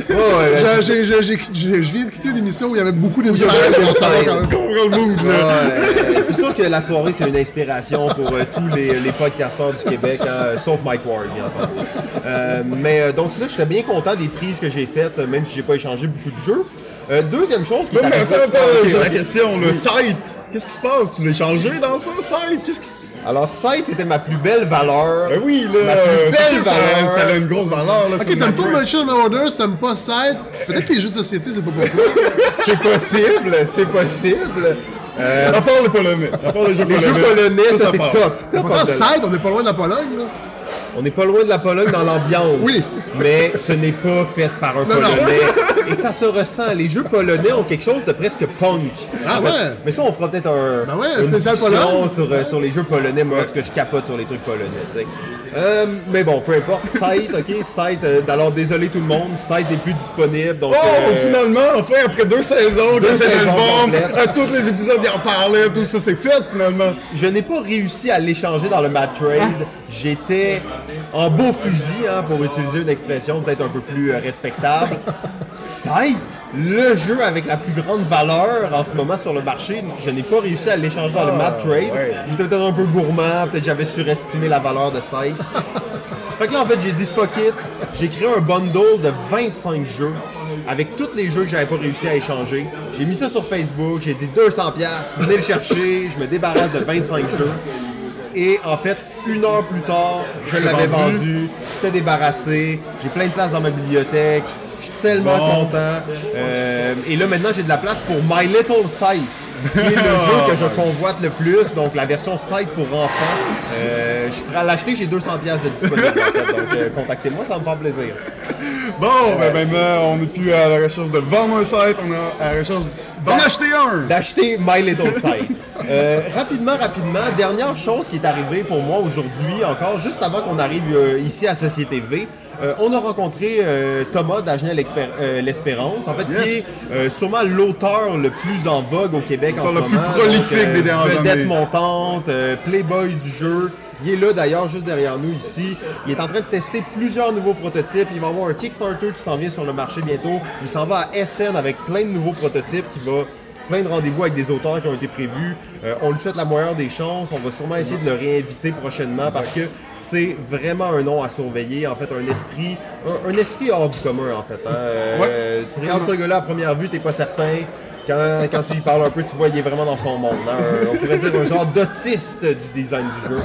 Je viens de quitter une émission où il y avait beaucoup? Ouais, c'est sûr que la soirée, c'est une inspiration pour tous les, les podcasteurs du Québec, hein, sauf Mike Ward, bien entendu. Euh, mais donc, là, je serais bien content des prises que j'ai faites, même si j'ai pas échangé beaucoup de jeux. Euh, deuxième chose Non, mais arrivée- attends, j'ai la question, le site. Qu'est-ce qui se passe? Tu l'as changé dans ça, site? Qu'est-ce qui. Alors, site, c'était ma plus belle valeur. Ben oui, Ma là, plus c'est sûr belle ça, valeur. ça a une grosse valeur, là. Ok, t'aimes pas Merchant Marauders, t'aimes pas Side. Peut-être que les jeux de société, c'est pas pour toi. C'est possible, c'est possible. Euh, À part les Polonais. À part les jeux les polonais. jeux polonais, ça, c'est top. top Pourtant, Side, on est pas loin de la Pologne, là. on n'est pas loin de la Pologne dans l'ambiance. Oui. Mais ce n'est pas fait par un Non, non. Polonais. Et ça se ressent. Les jeux polonais ont quelque chose de presque punk. Ah En ouais? Mais ça, on fera peut-être un, Ben ouais, un une spécial Pologne. sur, euh, sur les jeux polonais. Moi, parce que je capote sur les trucs polonais, tu sais. Euh, mais bon, peu importe. Site, ok, site. euh, alors, désolé tout le monde, site n'est plus disponible. Donc, Oh, euh, finalement, enfin, après deux saisons, Deux de cet saisons album, complètes. à tous les épisodes, il en parlait, tout ça, c'est fait, finalement. Je n'ai pas réussi à l'échanger dans le Mad Trade. J'étais en beau fusil, hein, pour utiliser une expression peut-être un peu plus euh, respectable. Site, le jeu avec la plus grande valeur en ce moment sur le marché, je n'ai pas réussi à l'échanger dans le Mad Trade. J'étais peut-être un peu gourmand, peut-être j'avais surestimé la valeur de Site. Fait que là, en fait, j'ai dit fuck it. J'ai créé un bundle de 25 jeux avec tous les jeux que j'avais pas réussi à échanger. J'ai mis ça sur Facebook, j'ai dit 200 pièces, venez le chercher, je me débarrasse de 25 jeux. Et en fait, une heure plus tard, je l'avais vendu. vendu, c'était débarrassé, j'ai plein de place dans ma bibliothèque, je suis tellement Bon. content. Euh, et là maintenant, j'ai de la place pour My Little Sight, qui est le jeu que je convoite le plus, donc la version Sight pour enfants. Euh, je suis prêt à l'acheter, j'ai 200 pièces de disponible en fait, donc euh, contactez-moi, ça me faire plaisir. Bon, ben maintenant, on n'est plus à la recherche de vendre un site, on est à la recherche d'en acheter un. d'acheter My Little Sight. Euh, rapidement, rapidement, dernière chose qui est arrivée pour moi aujourd'hui, encore juste avant qu'on arrive ici à Société V, euh, on a rencontré euh, Thomas d'Agenel euh, l'Espérance, en fait, qui est euh, sûrement l'auteur le plus en vogue au Québec en ce le moment. plus prolifique Donc, des dernières vedette années. montante, euh, playboy du jeu. Il est là d'ailleurs, juste derrière nous ici. Il est en train de tester plusieurs nouveaux prototypes. Il va avoir un Kickstarter qui s'en vient sur le marché bientôt. Il s'en va à SN avec plein de nouveaux prototypes qui va plein de rendez-vous avec des auteurs qui ont été prévus. Euh, on lui souhaite la meilleure des chances. On va sûrement essayer de le réinviter prochainement parce que c'est vraiment un nom à surveiller. En fait, un esprit, un, un esprit hors du commun, en fait. hein. Euh, tu regardes ce gars-là à première vue, t'es pas certain. Quand, quand tu lui parles un peu, tu vois, il est vraiment dans son monde. hein. Un- on pourrait dire un genre d'autiste du design du jeu.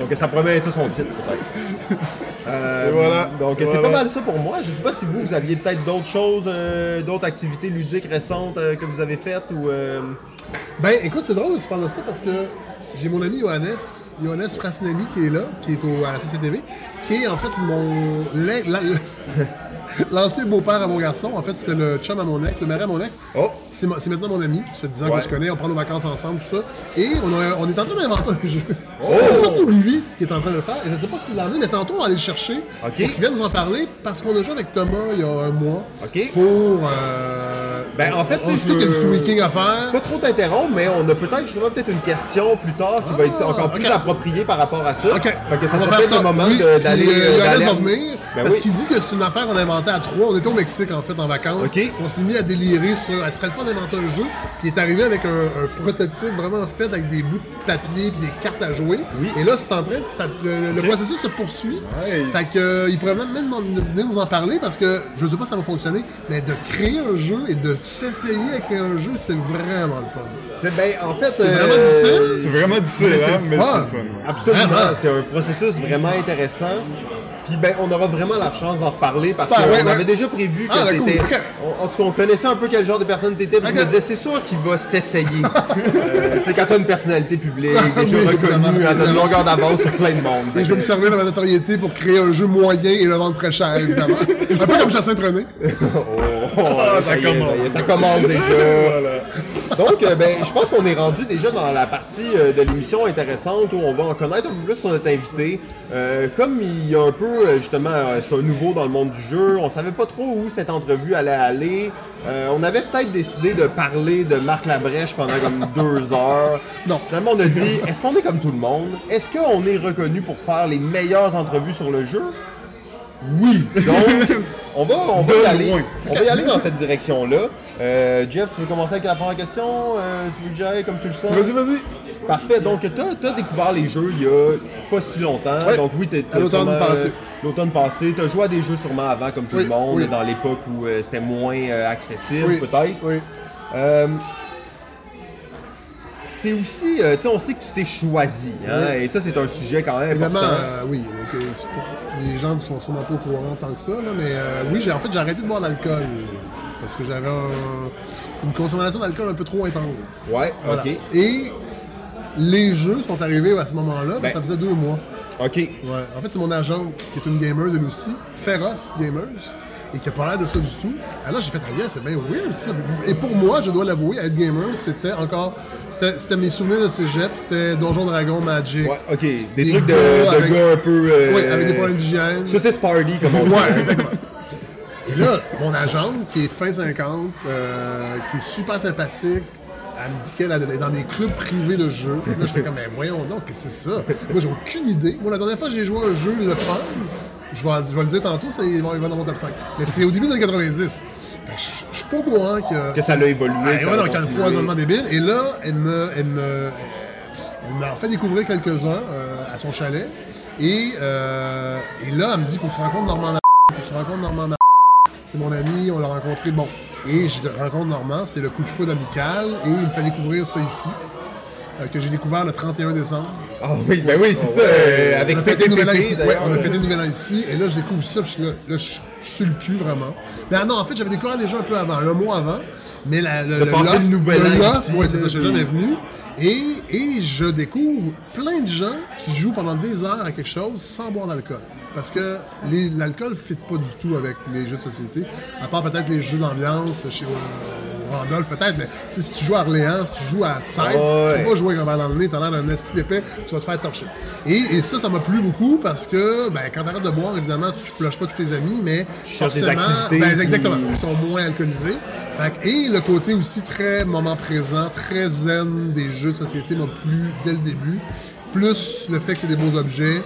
Donc, ça promet être ça son titre, peut-être. Euh, voilà. Donc, c'est pas mal ça pour moi. Je sais pas si vous, vous aviez peut-être d'autres choses, euh, d'autres activités ludiques récentes euh, que vous avez faites ou. euh, Ben, écoute, c'est drôle que tu parles de ça parce que j'ai mon ami Johannes, Johannes Frasnelli qui est là, qui est au, à la CCTV, qui est en fait mon. L'ancien beau-père à mon garçon, en fait, c'était le chum à mon ex, le mari à mon ex. Oh! C'est ma- c'est maintenant mon ami, ça fait 10 ans qu'on se connaît, on prend nos vacances ensemble, tout ça. Et on, a- on est en train d'inventer un jeu. Oh! C'est surtout lui qui est en train de le faire. Et je sais pas s'il en est, mais tantôt on va aller le chercher. Ok. Pour qu'il vienne nous en parler parce qu'on a joué avec Thomas il y a un mois. Ok. Pour. Euh, Ben, en fait, on tu sais, qu'il y a du je- tweaking à faire. Pas trop t'interrompre, mais on a peut-être justement peut-être une question plus tard qui va être Ah, encore plus ok. appropriée par rapport à ça. Ok. Fait que ça On va faire peut-être ça. le moment Oui, de- d'aller. puis, euh, euh, d'aller- va venir Ben parce oui. qu'il dit que c'est une affaire qu'on a inventée à trois. On était au Mexique en fait en vacances. On s'est mis à délirer sur. Elle serait le fun d'inventer un jeu. Il est arrivé avec un, un prototype vraiment fait avec des bouts de papier puis des cartes à jouer. Oui. Et là c'est en train. ça- le, le processus se poursuit. Nice. Fait que euh, il pourrait même, même en- venir nous en parler parce que je sais pas si ça va fonctionner, mais de créer un jeu et de s'essayer à créer un jeu, c'est vraiment le fun. C'est ben, en fait. C'est vraiment difficile. C'est vraiment difficile, Mais c'est hein, mais fun. le fun. ouais. Absolument, c'est un processus vraiment intéressant. Puis ben, on aura vraiment la chance d'en reparler parce qu'on Super, ouais, ouais. avait déjà prévu que Ah, t'étais. cool, En tout cas, on connaissait un peu quel genre de personne t'étais. Puis je me disais, c'est sûr qu'il va s'essayer. euh, quand t'as une personnalité publique, déjà Oui, reconnue, à une longueur d'avance sur plein de monde. Et je vais me servir de ma notoriété pour créer un jeu moyen et le vendre très cher, évidemment. un peu comme Jacinthe René. Oh, oh, Ah, ça, ça est, commence. ça ça commence déjà. Donc, euh, ben, je pense qu'on est rendu déjà dans la partie euh, de l'émission intéressante où on va en connaître un peu plus sur notre invité. Euh, comme il y a un peu, euh, justement, euh, c'est un nouveau dans le monde du jeu, on savait pas trop où cette entrevue allait aller. Euh, on avait peut-être décidé de parler de Marc Labrèche pendant comme deux heures. Non. Finalement, on a dit, est-ce qu'on est comme tout le monde? Est-ce qu'on est reconnu pour faire les meilleures entrevues sur le jeu? Oui. Donc, on va, on va y aller. loin. On va y aller dans cette direction-là. Euh, Jeff, tu veux commencer avec la première question? Euh, tu veux que j'aille comme tu le sens? Vas-y, vas-y. Parfait. Donc, tu as, découvert les jeux il y a pas si longtemps. Ouais. Donc, oui, tu À l'automne passé. L'automne passé. Tu as joué à des jeux sûrement avant, comme tout Oui, le monde, oui. dans l'époque où euh, c'était moins euh, accessible, Oui. peut-être. Oui. Euh, c'est aussi, euh, tu sais, on sait que tu t'es choisi, hein, et ça, c'est un sujet quand même Évidemment, important. euh, oui. donc, euh, les gens ne sont sûrement pas au courant tant que ça, là, mais euh, oui, j'ai en fait j'ai arrêté de boire d'alcool parce que j'avais un- une consommation d'alcool un peu trop intense. Ouais, ok. Et les jeux sont arrivés à ce moment-là, Ben, ça faisait deux mois. Ok. Ouais. En fait, c'est mon agent qui est une gamer, elle aussi, féroce gamers, et qui a pas l'air de ça du tout. Alors j'ai fait, ah yeah, c'est bien weird ça. Et pour moi, je dois l'avouer, être gamer, c'était encore. C'était mes souvenirs de cégep, c'était Donjon Dragon, Magic. Ouais, ok. Des, Des trucs de, gars de avec- gars un peu. euh, Oui, avec des problèmes d'hygiène. Ça, c'est Spardy, comme on dit. Ouais, exactement. Et là, mon agente, qui est fin 50, euh, qui est super sympathique, elle me dit qu'elle est dans des clubs privés de jeux. Là, je fais comme, mais voyons donc, qu'est-ce que c'est ça? Moi, j'ai aucune idée. Moi, la dernière fois que j'ai joué à un jeu, le fun, je vais, je vais le dire tantôt, ça, il va, dans mon top 5. Mais c'est au début des années 90. Fait que Je je suis pas au courant que. Que ça l'a évolué. Ça ouais, donc il y a un continué. foisonnement débile. Et là, elle me, elle me, elle m'a fait découvrir quelques-uns euh, à son chalet. Et, euh, et là, elle me dit, faut que tu rencontres Normand. Faut que tu rencontres Normand. C'est mon ami, on l'a rencontré. Bon. Et je rencontre Normand, c'est le coup de foudre amical. Et il me fait découvrir ça ici. euh, que j'ai découvert le 31 décembre. Ah oui, ben oui, c'est ça. euh, avec on a fêté le nouvel an ici. Ouais, on a fêté le nouvel an ici. Et là, je découvre ça. Puis je suis là, là, je, je suis le cul vraiment. Mais ah non, en fait, j'avais découvert les jeux un peu avant, un mois avant. Mais la, le, De passer le nouvel an loft, ici, ouais, c'est ça, j'ai jamais venu. Et, et je découvre plein de gens qui jouent pendant des heures à quelque chose sans boire d'alcool. Parce que l'alcool ne fit pas du tout avec les jeux de société. À part peut-être les jeux d'ambiance chez euh, Randolph, peut-être. Mais si tu joues à Orléans, si tu joues à 5, Ouais. tu vas pas jouer verre dans le nez, t'as l'air d'un esti d'épais, tu vas te faire torcher. Et, et ça, ça m'a plu beaucoup parce que ben, quand t'arrêtes de boire, évidemment, tu flushes pas tous tes amis, mais des forcément, activités ben, qui- exactement, ils sont moins alcoolisés. Et le côté aussi très moment présent, très zen des jeux de société m'a plu dès le début. Plus le fait que c'est des beaux objets.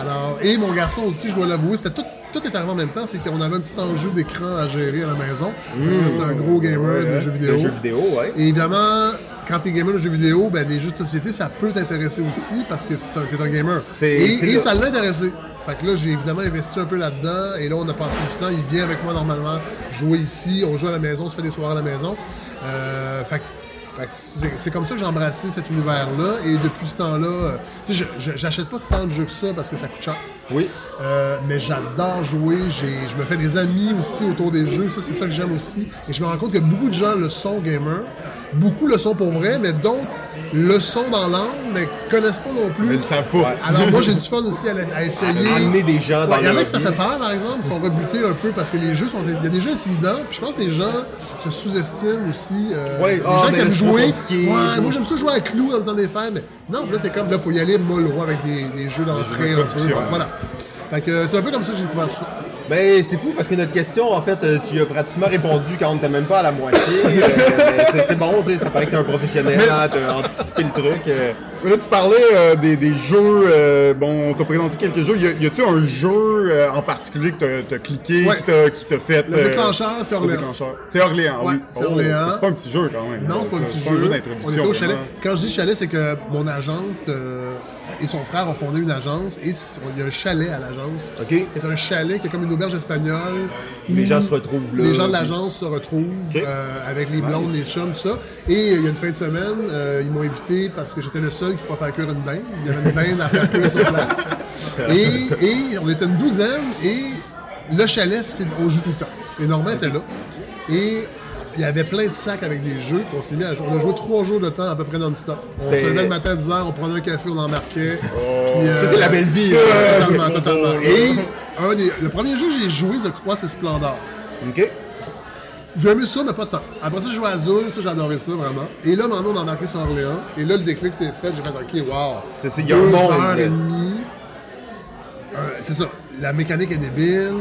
Alors, et mon garçon aussi, je dois l'avouer, c'était tout, tout est arrivé en même temps, c'est qu'on avait un petit enjeu d'écran à gérer à la maison. Parce que c'est un gros gamer de jeux vidéo. De jeux vidéo, ouais. Et évidemment, quand t'es gamer de jeux vidéo, ben, les jeux de société, ça peut t'intéresser aussi parce que c'est un- t'es un gamer. C'est- Et, c'est et là. ça l'a intéressé. Fait que là, j'ai évidemment investi un peu là-dedans. Et là, on a passé du temps. Il vient avec moi normalement jouer ici. On joue à la maison, on se fait des soirées à la maison. Euh, fait que c'est comme ça que j'ai embrassé cet univers-là. Et depuis ce temps-là, euh, j'achète pas tant de jeux que ça parce que ça coûte cher. Oui. Euh, mais j'adore jouer. J'ai- Je me fais des amis aussi autour des jeux. Ça, c'est ça que j'aime aussi. Et je me rends compte que beaucoup de gens le sont gamer. Beaucoup le sont pour vrai, mais d'autres le sont dans l'âme, mais connaissent pas non plus. Mais ils le savent pas. Alors moi, j'ai du fun aussi à, la- à essayer. Amener des gens dans Ouais, Il y en a qui ça fait peur, par exemple, ils sont rebutés un peu parce que les jeux sont. Il y a des jeux intimidants, puis je pense que les gens se sous-estiment aussi. euh, Ouais, les ah, gens qui aiment jouer. Ouais, moi j'aime ça jouer à Clou dans le temps des fêtes, mais non, puis là t'es comme, là, faut y aller mollo avec des, des jeux d'entrée un peu. Voilà. Fait que euh, c'est un peu comme ça que j'ai découvert ça. Ben, c'est fou parce que notre question, en fait, euh, tu as pratiquement répondu quand on n'était même pas à la moitié. Euh, c'est- c'est bon, tu sais, ça paraît que t'es un professionnel, hein, t'as anticipé le truc. euh. Là, tu parlais euh, des, des jeux. euh, bon, on t'a présenté quelques jeux. Y, a- y a-tu un jeu euh, en particulier que t'as- t'as cliqué, Ouais. qui t'a qui t'a fait. Le euh, déclencheur, c'est le Orléans. déclencheur. C'est Orléans, Ouais, oui. c'est Orléans. C'est pas un petit jeu quand même. Non, c'est pas un petit C'est pas un jeu. jeu on d'introduction. était au chalet. vraiment. Quand je dis chalet, c'est que mon agente euh, et son frère ont fondé une agence et il y a un chalet à l'agence. OK. C'est un chalet qui est comme une auberge espagnole. Les gens se retrouvent là. Les gens de l'agence se retrouvent euh, avec les blondes, les chums, tout ça. Et euh, il y a une fin de semaine, euh, ils m'ont invité parce que j'étais le seul qui pouvait faire cuire une dinde. Il y avait une dinde à faire cuire sur place. Et, et on était une douzaine et le chalet, c'est, on joue tout le temps. Et Normand était là. Et il y avait plein de sacs avec des jeux. On s'est mis à jouer. On a joué trois jours de temps à peu près non-stop. On se levait le matin à 10h, on prenait un café, on embarquait. puis, euh, Ça, c'est la belle vie. ça, là. totalement, totalement. Et un des- le premier jeu que j'ai joué, je crois, c'est Splendor. OK. J'ai aimé ça, mais pas tant. Après ça, j'ai joué à Azul, ça, j'ai adoré ça, vraiment. Et là, maintenant, on a embarqué sur Orléans. Et là, le déclic s'est fait. J'ai fait, OK, wow. C'est ça, il y a un monde, et demie. Euh, c'est ça. La mécanique est débile.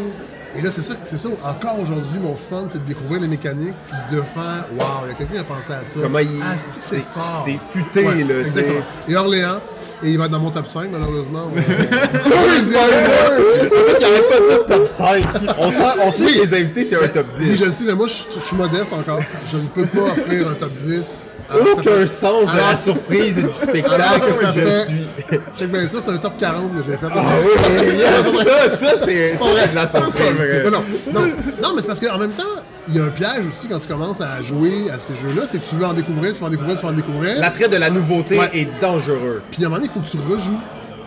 Et là, c'est ça, c'est ça. Encore aujourd'hui, mon fun, c'est de découvrir les mécaniques puis de faire, wow, il y a quelqu'un qui a pensé à ça. Comment il- Ah, c'est c'est- fort? c'est futé, là, tu sais. Exactement. Et Orléans. Et il va être dans mon top 5, malheureusement. En plus, il pas de top 5. On sait, on sait que les invités, c'est un top Oui, 10. je le sais, mais moi, je, je suis modeste encore. Je ne peux pas offrir un top 10. Ça Aucun sens de la Alors- surprise et du Alors spectacle que je suis. Check bien ça, c'est un top 40 que j'ai fait. Ah oui, ça, ça, c'est de la surprise. Non, mais c'est parce qu'en même temps, il y a un piège aussi quand tu commences à jouer à ces jeux-là, c'est que tu veux en découvrir, tu veux en découvrir, tu veux en découvrir. L'attrait de la nouveauté est dangereux. Puis à un moment donné, il faut que tu rejoues.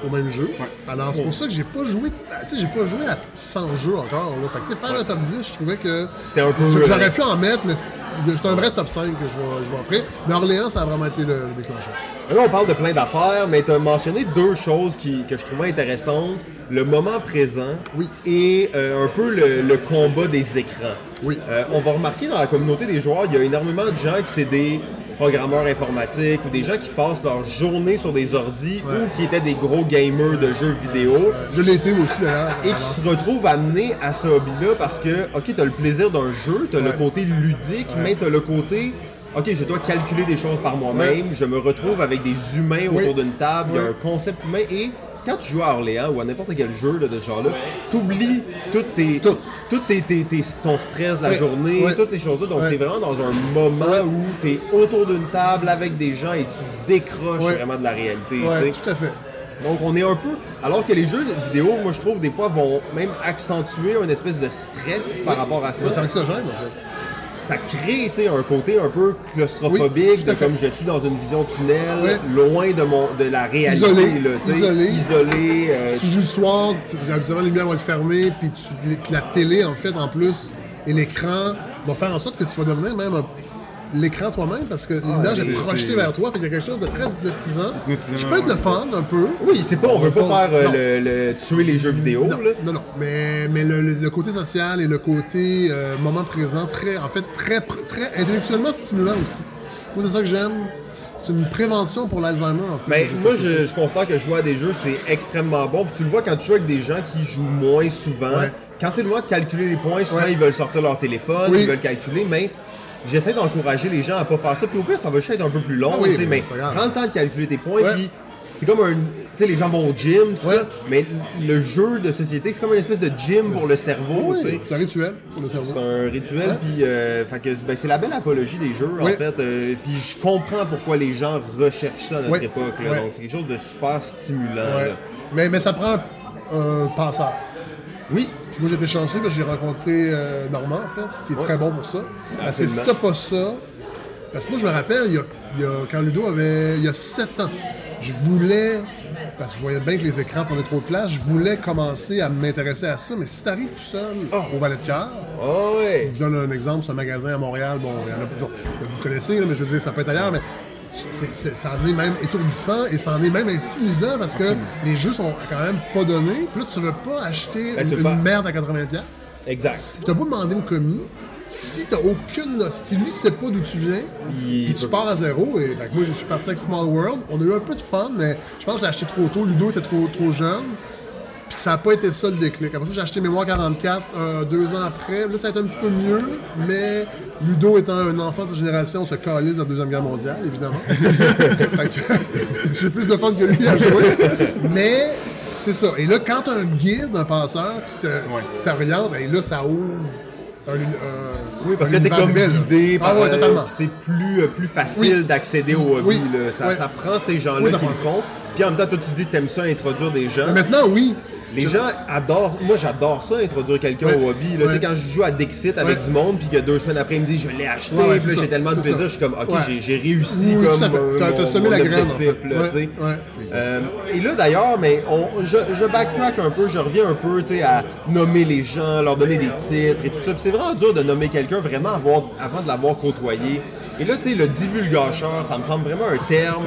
Au même jeu. Alors, c'est pour ça que j'ai pas joué, tu sais, j'ai pas joué à 100 jeux encore. Là. Fait que, tu sais, faire un top 10, je trouvais que C'était un peu, j- euh, j'aurais pu en mettre, mais c'est c'est un vrai top 5 que je vais, je vais offrir. Mais Orléans, ça a vraiment été le, le déclencheur. Là, on parle de plein d'affaires, mais tu as mentionné deux choses qui, que je trouvais intéressantes. Le moment présent Oui. et euh, un peu le, le combat des écrans. Oui. Euh, on va remarquer dans la communauté des joueurs, il y a énormément de gens qui c'est des programmeurs informatiques ou des gens qui passent leur journée sur des ordis ou qui étaient des gros gamers de jeux vidéo Je l'ai été aussi d'ailleurs. et qui se retrouvent amenés à ce hobby-là parce que, ok, t'as le plaisir d'un jeu, t'as le côté ludique, mais t'as le côté, ok, je dois calculer des choses par moi-même, je me retrouve avec des humains Oui. autour d'une table, il y a Ouais. un concept humain et quand tu joues à Orléans ou à n'importe quel jeu là, de ce genre-là, t'oublies toutes tes, Tout. tes, tes- tes- ton stress de la journée, toutes ces choses-là. Donc, t'es vraiment dans un moment où t'es autour d'une table avec des gens et tu décroches vraiment de la réalité. Sais. tout à fait. Donc on est un peu. Alors que les jeux vidéo, moi je trouve des fois vont même accentuer une espèce de stress par rapport à ça. C'est anxiogène, en fait. Ça crée un côté un peu claustrophobique, Oui, de comme je suis dans une vision tunnel, Ouais. loin de mon de la réalité. Isolé, là, isolé. isolé, euh, Si tu joues le soir, habituellement, les lumières vont être fermées, puis tu- la télé, en fait, en plus, et l'écran vont faire en sorte que tu vas devenir même un- l'écran toi-même, parce que l'image c'est- est projetée vers toi, fait qu'il y a quelque chose de très hypnotisant, qui peut être le fun, un peu. Oui, c'est pas, on veut pas faire euh, le, le- tuer les jeux vidéo. Non, là. non, non, mais, mais le, le- le côté social et le côté euh, moment présent, très, en fait, très, très intellectuellement stimulant aussi. Moi, c'est ça que j'aime. C'est une prévention pour l'Alzheimer, en fait. Mais moi, je, je constate que jouer à des jeux, c'est extrêmement bon. Puis tu le vois quand tu joues avec des gens qui jouent moins souvent. Ouais. Quand c'est le moment de calculer les points, souvent Ouais. ils veulent sortir leur téléphone, Oui. ils veulent calculer, mais j'essaie d'encourager les gens à pas faire ça. Puis au pire, ça va juste être un peu plus long, Ah oui, mais prends le temps de calculer tes points. Ouais. Puis c'est comme un. Tu sais, les gens vont au gym, tout Ouais. ça, mais le jeu de société, c'est comme une espèce de gym pour le cerveau. Oui, c'est un rituel pour le cerveau. C'est un rituel, puis euh, ben, c'est la belle apologie des jeux, en fait. euh, puis je comprends pourquoi les gens recherchent ça à notre Oui. époque. là. Donc c'est quelque chose de super stimulant. Mais, mais ça prend un passeur. Oui, Moi, j'étais chanceux j'ai rencontré euh, Normand, en fait, qui est Ouais. très bon pour ça. Parce que si t'as pas ça... Parce que moi, je me rappelle, il y a, il y a- quand Ludo avait... Il y a 7 ans, je voulais... Parce que je voyais bien que les écrans prenaient trop de place, je voulais commencer à m'intéresser à ça. Mais si t'arrives tout seul au Valet de Cœur, ouais. je donne un exemple, c'est un magasin à Montréal, bon, il y en a plusieurs. Vous connaissez, là, mais je veux dire, ça peut être ailleurs, mais ça en est même étourdissant et ça en est même intimidant parce que les jeux sont quand même pas donnés. Puis là, tu veux pas acheter Ben, une, tu veux une pas- merde à 80$. piastres. Exact. Puis t'as pas demandé au commis. Si t'as aucune si lui sait pas d'où tu viens, Il puis tu pars à zéro, et fait moi je suis parti avec Small World, on a eu un peu de fun, mais je pense que je l'ai acheté trop tôt, Ludo était trop, trop jeune, puis ça n'a pas été ça le déclic. Après ça, j'ai acheté Mémoire 44 euh, deux ans après, là ça a été un petit peu mieux, mais Ludo étant un enfant de sa génération, se calise dans la Deuxième Guerre mondiale, évidemment. j'ai plus de fun que lui à jouer, mais c'est ça. Et là, quand un guide, un passeur qui te- qui t'oriente, et là ça ouvre un, Oui, parce que t'es comme guidé Ah ouais, euh, c'est plus, euh, plus facile Oui. d'accéder au hobby. Oui. là. Ça, Ouais. ça prend ces gens-là qui le font. Puis en même temps, toi, tu dis que t'aimes ça introduire des gens. Mais maintenant, oui. Les gens adorent, moi j'adore ça, introduire quelqu'un Ouais. au hobby. Là, Ouais. Tu sais, quand je joue à Dixit avec Ouais. du monde, puis que deux semaines après ils me disent je l'ai acheté, j'ai tellement de plaisir, ça. je suis comme ok, j'ai- réussi Oui, comme euh, T'as- semé la graine, en fait. là. Euh, et là d'ailleurs, mais on, je, je backtrack un peu, je reviens un peu tu sais, à nommer les gens, leur donner des titres et tout ça. C'est vraiment dur de nommer quelqu'un vraiment avoir- avant de l'avoir côtoyé. Et là, tu sais, le divulgacheur, ça me semble vraiment un terme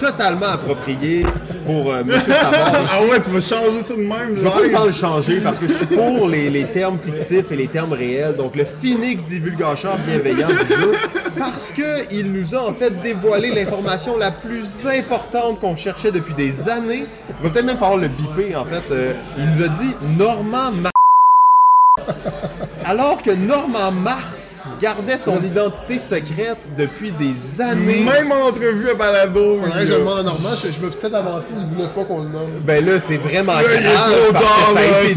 totalement approprié pour euh, Monsieur Savard. Ah ouais, tu vas changer ça de même, Je vais pas le temps le changer parce que je suis pour les, les termes fictifs et les termes réels. Donc le Phoenix divulgacheur bienveillant du jeu parce que il nous a en fait dévoilé l'information la plus importante qu'on cherchait depuis des années. Il va peut-être même falloir le biper en fait. Euh, il nous a dit Normand Mars. Alors que Normand Mars gardait son identité secrète depuis des années. Même en entrevue à Balado. Que je demande à Normand, je, je me suis peut-être avancé, il voulait pas qu'on le nomme. Ben là, c'est vraiment Là, il est grave trop parce tard, que ça a là, été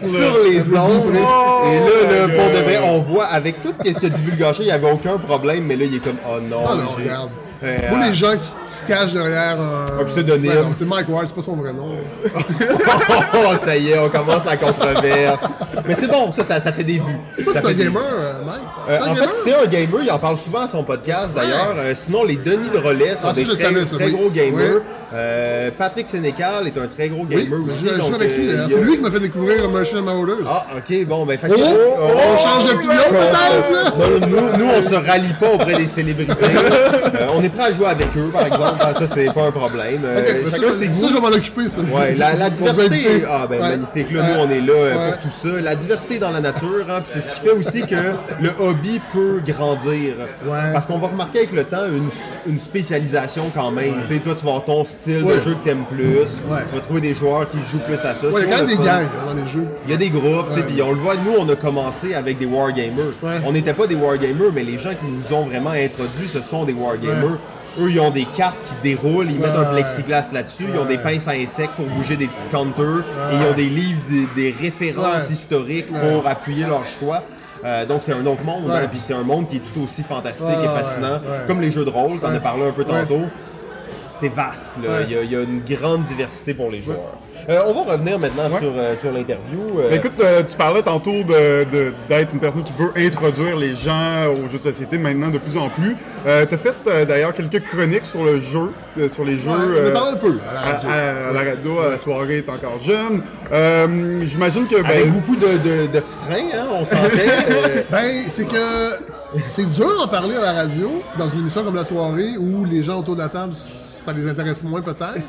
c'est sur les ondes. Oh et là, là, pour de vrai, on voit avec tout ce qu'il a divulgaché, il n'y avait aucun problème, mais là, il est comme, oh non, Ah non, j'ai- regarde. Euh, Moi, les gens qui se cachent derrière un, Un pseudonyme. Non, c'est Mike Ward, c'est pas son vrai nom. oh, ça y est, on commence la controverse. Mais c'est bon, ça, ça, ça fait des vues. C'est un des- gamer, euh, Mike? Euh, un en fait, c'est un gamer, il en parle souvent à son podcast d'ailleurs. Euh, sinon, les Denis de Relais sont Ah, des très, savais, ça, très oui. gros gamers. Oui. Euh, Patrick Sénécal est un très gros gamer je aussi. joue- je joue donc, avec euh, lui. C'est lui qui m'a fait découvrir Merchant Orders. Ah, ok, bon, ben, fait Oh, que- on change d'opinion peut-être, là? Non, nous, nous, on se rallie pas auprès des célébrités. Euh, on est prêt à jouer avec eux, par exemple. Ah, Ça, c'est pas un problème. Euh, Ok, mais chacun ça, ses ça, goûts. je vais m'en occuper. c'est- Ouais, la, la diversité, ah ben Ouais. magnifique, là, Ouais. nous on est là euh, Ouais. pour tout ça. La diversité dans la nature, hein, c'est ce qui fait aussi que le hobby peut grandir. Ouais. Parce qu'on va remarquer avec le temps une, une spécialisation quand même. Tu sais, toi tu vas avoir ton style de jeu que t'aimes plus. Ouais. Tu vas trouver des joueurs qui jouent plus à ça. Ouais, il y a quand même des gangs dans les jeux. Il y a des groupes, tu sais, Ouais. puis on le voit, nous, on a commencé avec des wargamers. Ouais. On n'était pas des wargamers, mais les gens qui nous ont vraiment introduits, ce sont des wargamers. Eux, ils ont des cartes qui déroulent, ils mettent un plexiglas là-dessus, ils ont des pinces à insectes pour bouger des petits counters, et ils ont des livres, des, des références historiques pour appuyer leur choix. Euh, donc c'est un autre monde, hein, puis c'est un monde qui est tout aussi fantastique et fascinant, comme les jeux de rôle, t'en as parlé un peu tantôt. C'est vaste, là. Ouais. Il, y a, il y a une grande diversité pour les joueurs. Euh, on va revenir maintenant sur, euh, sur l'interview. euh, écoute, tu parlais tantôt de- de- d'être une personne qui veut introduire les gens aux jeux de société maintenant de plus en plus. Tu as fait d'ailleurs quelques chroniques sur le jeu, sur les jeux. On en parlé un peu à la radio. à- à la radio, à la soirée, est encore jeune. J'imagine que ben, Avec beaucoup de, de, de freins, hein, on sentait. Ben, c'est que c'est dur d'en parler à la radio, dans une émission comme La Soirée, où les gens autour de la table, ça les intéresse moins peut-être.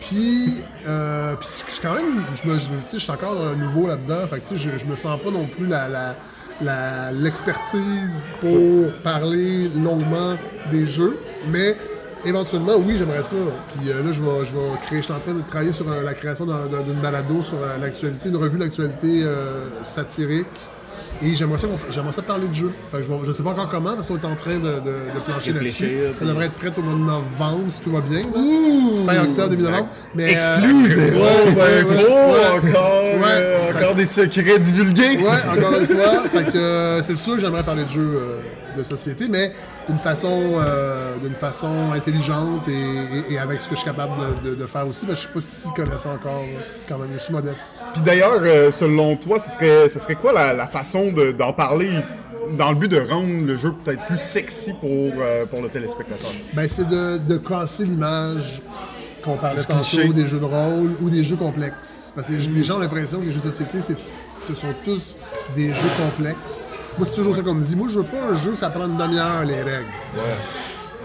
Puis, euh, puis quand même, je me, je, je suis encore dans un niveau là-dedans, fait que je, je me sens pas non plus la, la, l'expertise pour parler longuement des jeux, mais éventuellement, oui, j'aimerais ça. Puis euh, là, je vais, je vais créer, je suis en train de travailler sur euh, la création d'un- d'un- d'une balado sur euh, l'actualité, une revue d'actualité euh, satirique. Et j'aimerais ça, j'aimerais ça parler de jeu. Que je, je sais pas encore comment, parce qu'on est en train de, de, de plancher là-dessus. Ça devrait être prêt au mois de novembre, si tout va bien. là. fin octobre, début novembre. Mais, Exclusive! euh, grosses ouais, infos, ouais, encore, euh, Fait- encore des secrets divulgués. Ouais, encore une fois. Fait que euh, c'est sûr que j'aimerais parler de jeux euh, de société, mais d'une façon, euh, d'une façon intelligente et, et- et avec ce que je suis capable de, de- de faire aussi. Parce que je suis pas si connaissant encore, là, quand même. Je suis modeste. Puis d'ailleurs, euh, selon toi, ce serait, ce serait quoi la, la façon de- d'en parler dans le but de rendre le jeu peut-être plus sexy pour, euh, pour le téléspectateur? Ben, c'est de, de casser l'image qu'on parlait Du cliché. tantôt des jeux de rôle ou des jeux complexes. Parce que les, les gens ont l'impression que les jeux de société, ce sont tous des jeux complexes. Moi, c'est toujours ça qu'on me dit. Moi, je veux pas un jeu, ça prend une demi-heure, les règles.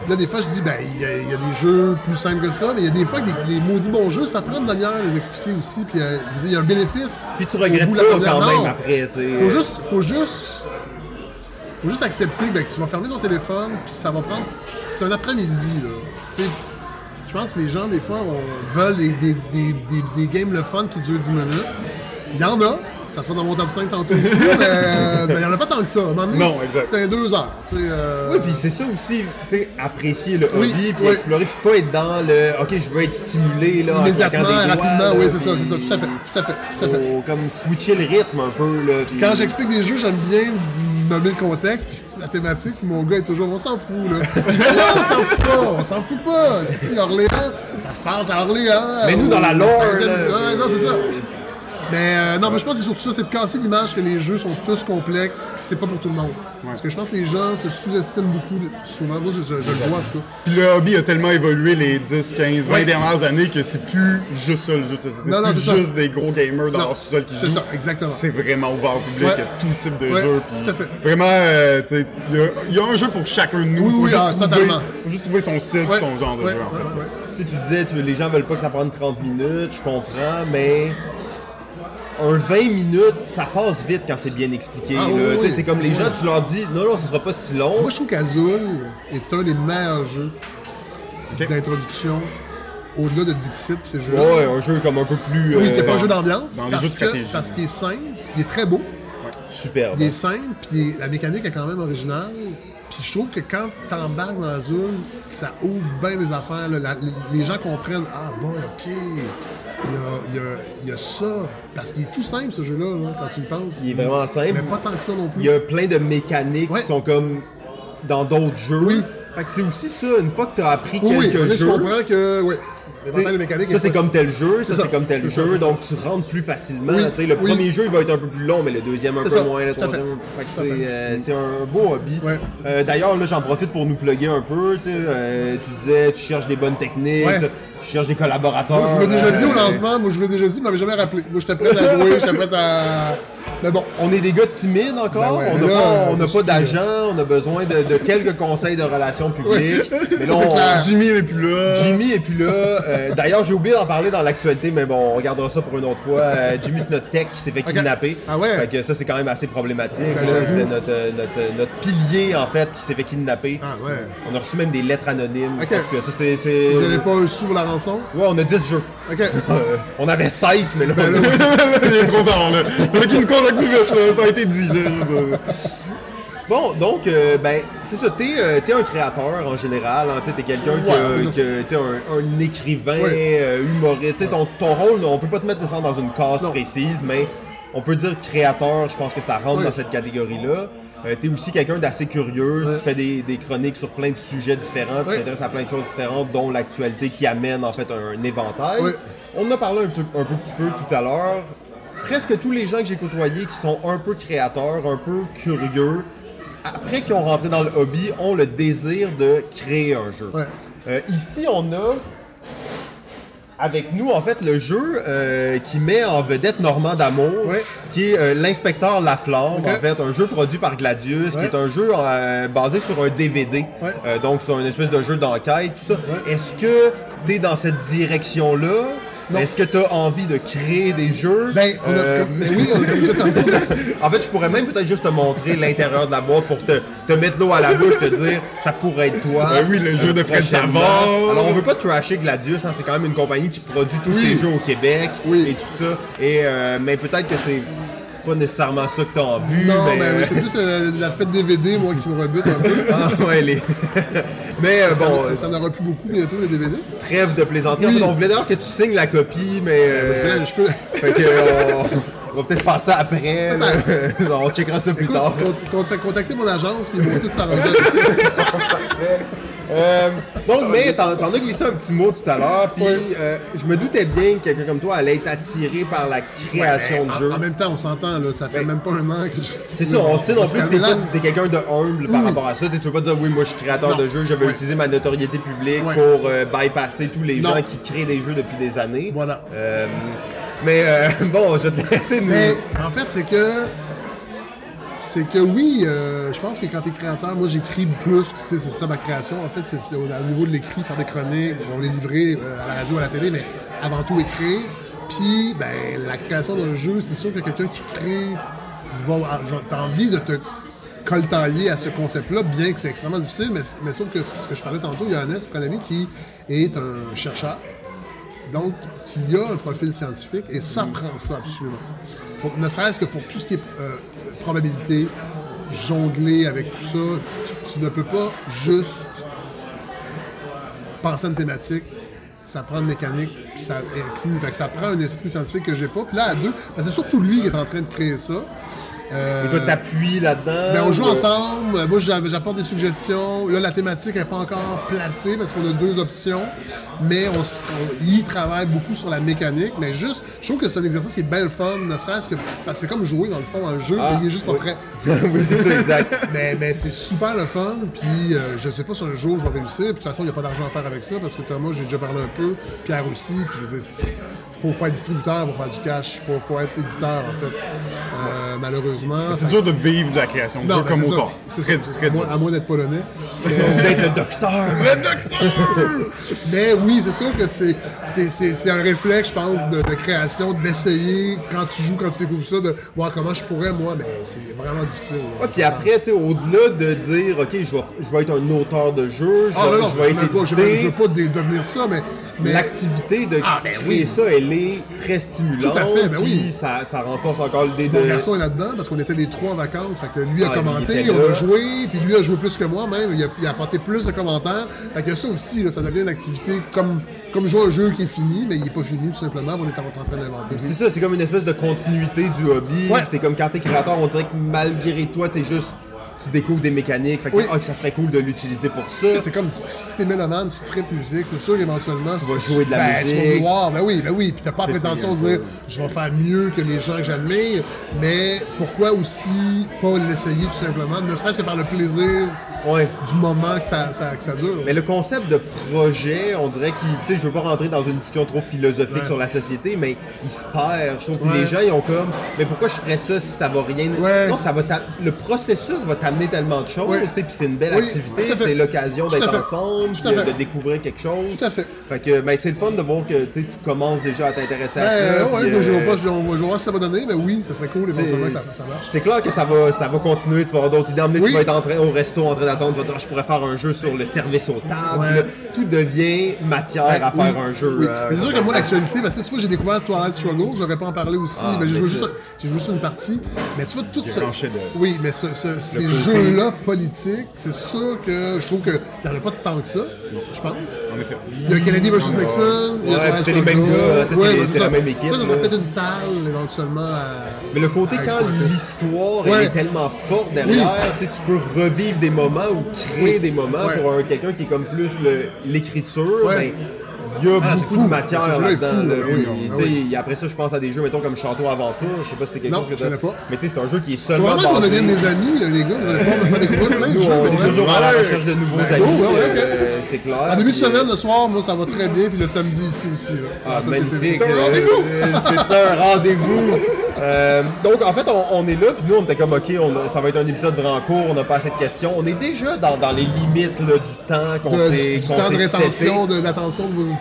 Là, des fois, je dis, ben, il y, a- il y a des jeux plus simples que ça, mais il y a des fois que des- les maudits bons jeux, ça prend une demi-heure à les expliquer aussi, puis euh, il y a un bénéfice. Puis tu regrettes pas quand même après, tu. Faut juste, faut juste, faut juste accepter ben, que tu vas fermer ton téléphone, puis ça va prendre. C'est un après-midi, là. Je pense que les gens, des fois, on, veulent des, des, des, des, des games le fun qui durent 10 minutes. Il y en a. Ça sera dans mon top 5 tantôt aussi, mais ben, il n'y en a pas tant que ça. À un moment donné, Non, exact. c'est un 2 heures. euh, Oui, puis c'est ça aussi, apprécier le Oui, hobby, puis oui. explorer, puis pas être dans le « OK, je veux être stimulé, là, en immédiatement, des rapidement, oui, c'est ça, puis c'est ça, tout à fait, tout à fait, tout à fait. Faut comme switcher le rythme un peu, là. puis- Quand j'explique des jeux, j'aime bien nommer le contexte, puis la thématique, puis mon gars est toujours, on s'en fout, là. non, on s'en fout pas, on s'en fout pas. Si Orléans, ça se passe à Orléans. Mais nous, dans la lore, au 16e, là, ouais, non, c'est ça. Mais euh, non, mais je pense que c'est surtout ça, c'est de casser l'image que les jeux sont tous complexes, puis c'est pas pour tout le monde. Parce que je pense que les gens se sous-estiment beaucoup, souvent. Moi, je, je- je le vois, en tout cas. Puis le hobby a tellement évolué les 10, 15, 20 Ouais. dernières années que c'est plus juste ça le jeu de société. Non, non, c'est c'est ça. juste des gros gamers dans Non, leur sous-sol qui c'est jouent. ça, exactement. C'est vraiment ouvert au public, Ouais. il y a tout type de Ouais, jeux. puis tout à fait. Vraiment, euh, tu sais, il y, a- il y a un jeu pour chacun de nous. Oui, faut, oui, juste ah, trouver, totalement. faut juste trouver son Ouais, son genre de ouais, jeu en ouais, fait. ouais. Tu sais, tu disais, tu, les gens veulent pas que ça prenne 30 minutes, je comprends, mais un 20 minutes, ça passe vite quand c'est bien expliqué. Ah, oui, oui. c'est comme les gens, tu leur dis, non, non, ce sera pas si long. Moi, je trouve qu'Azul est un des meilleurs jeux d'introduction au-delà de Dixit, puis ces jeux-là. Ouais, un jeu comme un peu plus Oui, euh, pas un jeu d'ambiance. dans les parce jeux de que- stratégie. Parce qu'il est simple, il est très beau, superbe. il est simple, puis la mécanique est quand même originale. Puis je trouve que quand t'embarques dans Azul, ça ouvre bien les affaires. là. La- les gens comprennent Ah bon, ok, il y a, il y a- il y a ça. Parce qu'il est tout simple ce jeu-là, là, quand tu le penses. Il est vraiment simple. Mais pas tant que ça non plus. Il y a plein de mécaniques Ouais. qui sont comme dans d'autres jeux. Oui. Fait que c'est aussi ça, une fois que tu as appris Oui, oui, quelques là, je comprends que, ouais. Ça est c'est comme tel jeu, ça C'est comme tel jeu, donc tu rentres plus facilement. Oui, le oui. premier jeu il va être un peu plus long, mais le deuxième un peu ça, moins, le troisième. C'est euh, c'est un beau hobby. Ouais. Euh, D'ailleurs, là j'en profite pour nous plugger un peu. t'sais, euh, tu disais, tu cherches des bonnes techniques, Ouais. tu cherches des collaborateurs. Moi, je vous l'ai déjà dit au lancement, moi je vous l'ai déjà dit, il m'avait jamais rappelé. Moi j'étais prêt à jouer, j'étais prêt à. Mais bon, On est des gars timides encore, Ben ouais, on n'a pas, on suffit, pas d'agent, on a besoin de, de quelques conseils de relations publiques. Mais là, C'est on- clair. Jimmy n'est plus là. Jimmy est plus là. Euh, D'ailleurs, j'ai oublié d'en parler dans l'actualité, mais bon, on regardera ça pour une autre fois. Euh, Jimmy, c'est notre tech qui s'est fait kidnapper. Ah ouais? Fait que ça, c'est quand même assez problématique. Ben. C'était notre, euh, notre, notre pilier, en fait, qui s'est fait kidnapper. ah ouais. On a reçu même des lettres anonymes. Ok. En tout cas, ça, c'est... Vous n'avez pas un sou pour la rançon? Ouais, on a 10 jeux. Ok. Euh, on avait 7, mais là... Ben Il est trop tard, là. Plus vite, là. Ça a été dit, là. Bon, donc, euh, ben, c'est ça, t'es euh, t'es un créateur en général, hein, t'es quelqu'un Ouais, qui a- t'es un, un écrivain, Ouais. euh, humoriste, t'sais, ton, ton rôle, on peut pas te mettre dans une case Non. précise, mais on peut dire créateur, je pense que ça rentre Ouais. dans cette catégorie-là. Euh, t'es aussi quelqu'un d'assez curieux, Ouais. tu fais des, des chroniques sur plein de sujets différents, tu Ouais. t'intéresses à plein de choses différentes, dont l'actualité qui amène en fait un, un éventail. Ouais. On en a parlé un, peu- un peu petit peu tout à l'heure. Presque tous les gens que j'ai côtoyés qui sont un peu créateurs, un peu curieux, après qu'ils ont rentré dans le hobby, ont le désir de créer un jeu. Ouais. Euh, ici, on a avec nous, en fait, le jeu euh, qui met en vedette Normand d'Amour, Ouais. qui est euh, l'inspecteur Laflamme, Ok. en fait, un jeu produit par Gladius, qui est un jeu basé sur un DVD. Donc, c'est une espèce de jeu d'enquête, tout ça. Est-ce que tu es dans cette direction-là? Est-ce que tu as envie de créer des jeux? Ben, on a, Euh, comme- ben oui, on a en fait, je pourrais même peut-être juste te montrer l'intérieur de la boîte pour te, te mettre l'eau à la bouche, te dire ça pourrait être toi. Ben oui, le jeu de Fred. Savard. Alors, on veut pas trasher Gladius, hein, c'est quand même une compagnie qui produit tous Oui. ces jeux au Québec Oui. et tout ça. Et, euh, mais peut-être que c'est pas nécessairement ça que tu as vu. Non, mais, mais, euh, c'est plus euh, l'aspect DVD, moi, qui me rebute un peu. ah, ouais, les... mais euh, Ça, bon, ça n'aura plus beaucoup bientôt, les DVD. trêve de plaisanterie. En fait, on voulait d'ailleurs que tu signes la copie, mais. euh, Je peux- fait que, euh, on, on va peut-être faire ça après. là. on checkera ça plus Écoute, tard. con- contact- contactez mon agence, puis ils vont tout s'arranger. Euh, donc, mais t'en t'en as glissé un petit mot tout à l'heure, puis euh, je me doutais bien que quelqu'un comme toi allait être attiré par la création de en, jeux. en même temps, on s'entend, là, ça fait même pas un an que je... C'est ça, on sait non plus que t'es là- pas- t'es quelqu'un de humble par Oui. rapport à ça. Tu veux pas dire oui, moi je suis créateur Non. de jeux, je vais Ouais. utiliser ma notoriété publique Ouais. pour euh, bypasser tous les Non. gens qui créent des jeux depuis des années. Voilà. Euh, mais euh, bon, je vais te laisser nous. Mais en fait, c'est que. C'est que oui, euh, je pense que quand t'es créateur, moi j'écris plus, tu c'est ça ma création. En fait, c'est au, au niveau de l'écrit, faire des chroniques, on les livrer euh, à la radio, à la télé, mais avant tout écrire. Puis, ben, la création d'un jeu, c'est sûr que quelqu'un qui crée va, ah, t'as envie de te coltailler à ce concept-là, bien que c'est extrêmement difficile, mais, mais sauf que ce que je parlais tantôt, il y a Annès Franami qui est un chercheur, donc qui a un profil scientifique, et ça prend ça absolument. Pour- ne serait-ce que pour tout ce qui est euh, probabilité, jongler avec tout ça, tu, tu ne peux pas juste penser à une thématique, ça prend une mécanique, puis ça inclut. Fait que ça prend un esprit scientifique que j'ai pas. Puis là, à deux, ben, c'est surtout lui qui est en train de créer ça. Euh, Et toi, t'appuies là-dedans. ben, on joue ou, euh, ensemble. Moi, j'a- j'apporte des suggestions. Là, la thématique n'est pas encore placée parce qu'on a deux options. Mais on, y travaille beaucoup sur la mécanique. Mais juste, je trouve que c'est un exercice qui est bien le fun, ne serait-ce que parce que c'est comme jouer dans le fond un jeu, Ah, mais il est juste pas oui. prêt. oui, c'est ça, exact. Mais, mais c'est super le fun, puis euh, je sais pas si un jour je vais réussir. Puis de toute façon, il n'y a pas d'argent à faire avec ça parce que Thomas, j'ai déjà parlé un peu, Pierre aussi. Puis je veux dire, faut faire distributeur pour faire du cash, faut, faut être éditeur en fait. Euh, malheureusement. C'est dur de vivre de la création de jeux ben, comme autant. C'est Très, dur. à moins d'être polonais. Mais, D'être le docteur. mais oui, c'est sûr que c'est, c'est, c'est, c'est un réflexe, je pense, de, de création, d'essayer quand tu joues, quand tu découvres ça, de voir comment je pourrais, moi, mais c'est vraiment difficile. Ah, puis après, tu sais, au-delà de dire, OK, je vais, je vais être un auteur de jeu, je, Ah, vais- non, non, je vais être pas, je, édité, veux pas devenir ça, mais. Mais l'activité de Ah, ben créer oui. ça, elle est très stimulante. Tout à fait, ben puis oui. ça, ça renforce encore l'idée de... Mon garçon est là-dedans parce qu'on était les trois en vacances. Fait que lui a Ah, commenté, on a joué, puis lui a joué plus que moi même. Il a, il a apporté plus de commentaires. Fait que ça aussi, là, ça devient une activité comme, comme jouer à un jeu qui est fini, mais il est pas fini tout simplement. On est en, en train d'inventer. C'est ça, c'est comme une espèce de continuité du hobby. Ouais. C'est comme quand t'es créateur, on dirait que malgré toi, t'es juste. Tu découvres des mécaniques, fait que, Oui. ah, que ça serait cool de l'utiliser pour ça. C'est comme si, si t'es mélomane, tu tripes musique, c'est sûr qu'éventuellement. Tu vas jouer de la ben, Tu musique. vas vouloir, ben oui, ben oui. Puis t'as pas la prétention de dire je vais faire mieux que les gens que j'admire, mais pourquoi aussi pas l'essayer tout simplement, ne serait-ce que par le plaisir Ouais. du moment que ça, ça- que ça dure. Mais le concept de projet, on dirait qu'il. Tu sais, je veux pas rentrer dans une discussion trop philosophique Ouais. sur la société, mais il se perd. Je trouve que Ouais. les gens, ils ont comme. Mais pourquoi je ferais ça si ça va rien? Non, ça va Le processus va t'amener tellement de choses, sais, puis c'est une belle Oui, activité, à c'est l'occasion à d'être ensemble, à puis de, découvrir quelque chose. Tout à fait. Fait que, ben, c'est le fun de voir que tu commences déjà à t'intéresser à Ben, ça. ouais, puis, moi, je euh, pas, je, vais voir si ça va donner, mais oui, ça serait cool éventuellement que ça, c'est ça marche. c'est clair que ça va, ça va continuer, tu vas avoir d'autres idées. Oui. Tu vas être en train, au resto en train d'attendre, tu vas je pourrais faire un jeu sur le service aux tables. Ouais. Tout devient matière à Oui, faire un jeu. oui. euh, Mais c'est sûr que moi, l'actualité, parce que tu vois, j'ai découvert Twilight Struggle, j'aurais pas en parler aussi. Ah, mais j'ai joué, juste, une partie. Mais tu vois, tout chef-d'œuvre. Oui, mais ce- ce- ces jeux-là politiques, c'est sûr que je trouve qu'il n'y en a pas tant que ça, je pense. En effet. Il y a Kennedy vs. Nixon. Ouais, c'est les mêmes gars, c'est- ben, la ça. même équipe, Ça, ça là. serait peut-être une talle éventuellement. Mais le côté à quand l'histoire est tellement forte derrière, tu peux revivre des moments ou créer des moments pour un quelqu'un qui est comme plus l'écriture. Il y a Ah, c'est beaucoup fou. de matière est là-dedans. tu ah après ça, je pense à des jeux, mettons comme Château Aventure. Je sais pas si c'est quelque Non, chose que pas. Mais tu sais, c'est un jeu qui est seulement Vraiment basé- devienne des amis, les gars. On est ouais. toujours à la recherche de nouveaux amis. euh, c'est clair. En début de Puis, euh, semaine, le soir, moi, ça va très bien, puis le samedi ici aussi. Ah, magnifique. c'était un Euh, rendez-vous! euh, C'est un rendez-vous. Euh, donc, en fait, on, on est là, puis nous, on était comme, OK, on a- ça va être un épisode vraiment court, on n'a pas assez de questions. On est déjà dans, dans les limites là, du temps qu'on s'est du, du temps de rétention, cessé. de l'attention de vos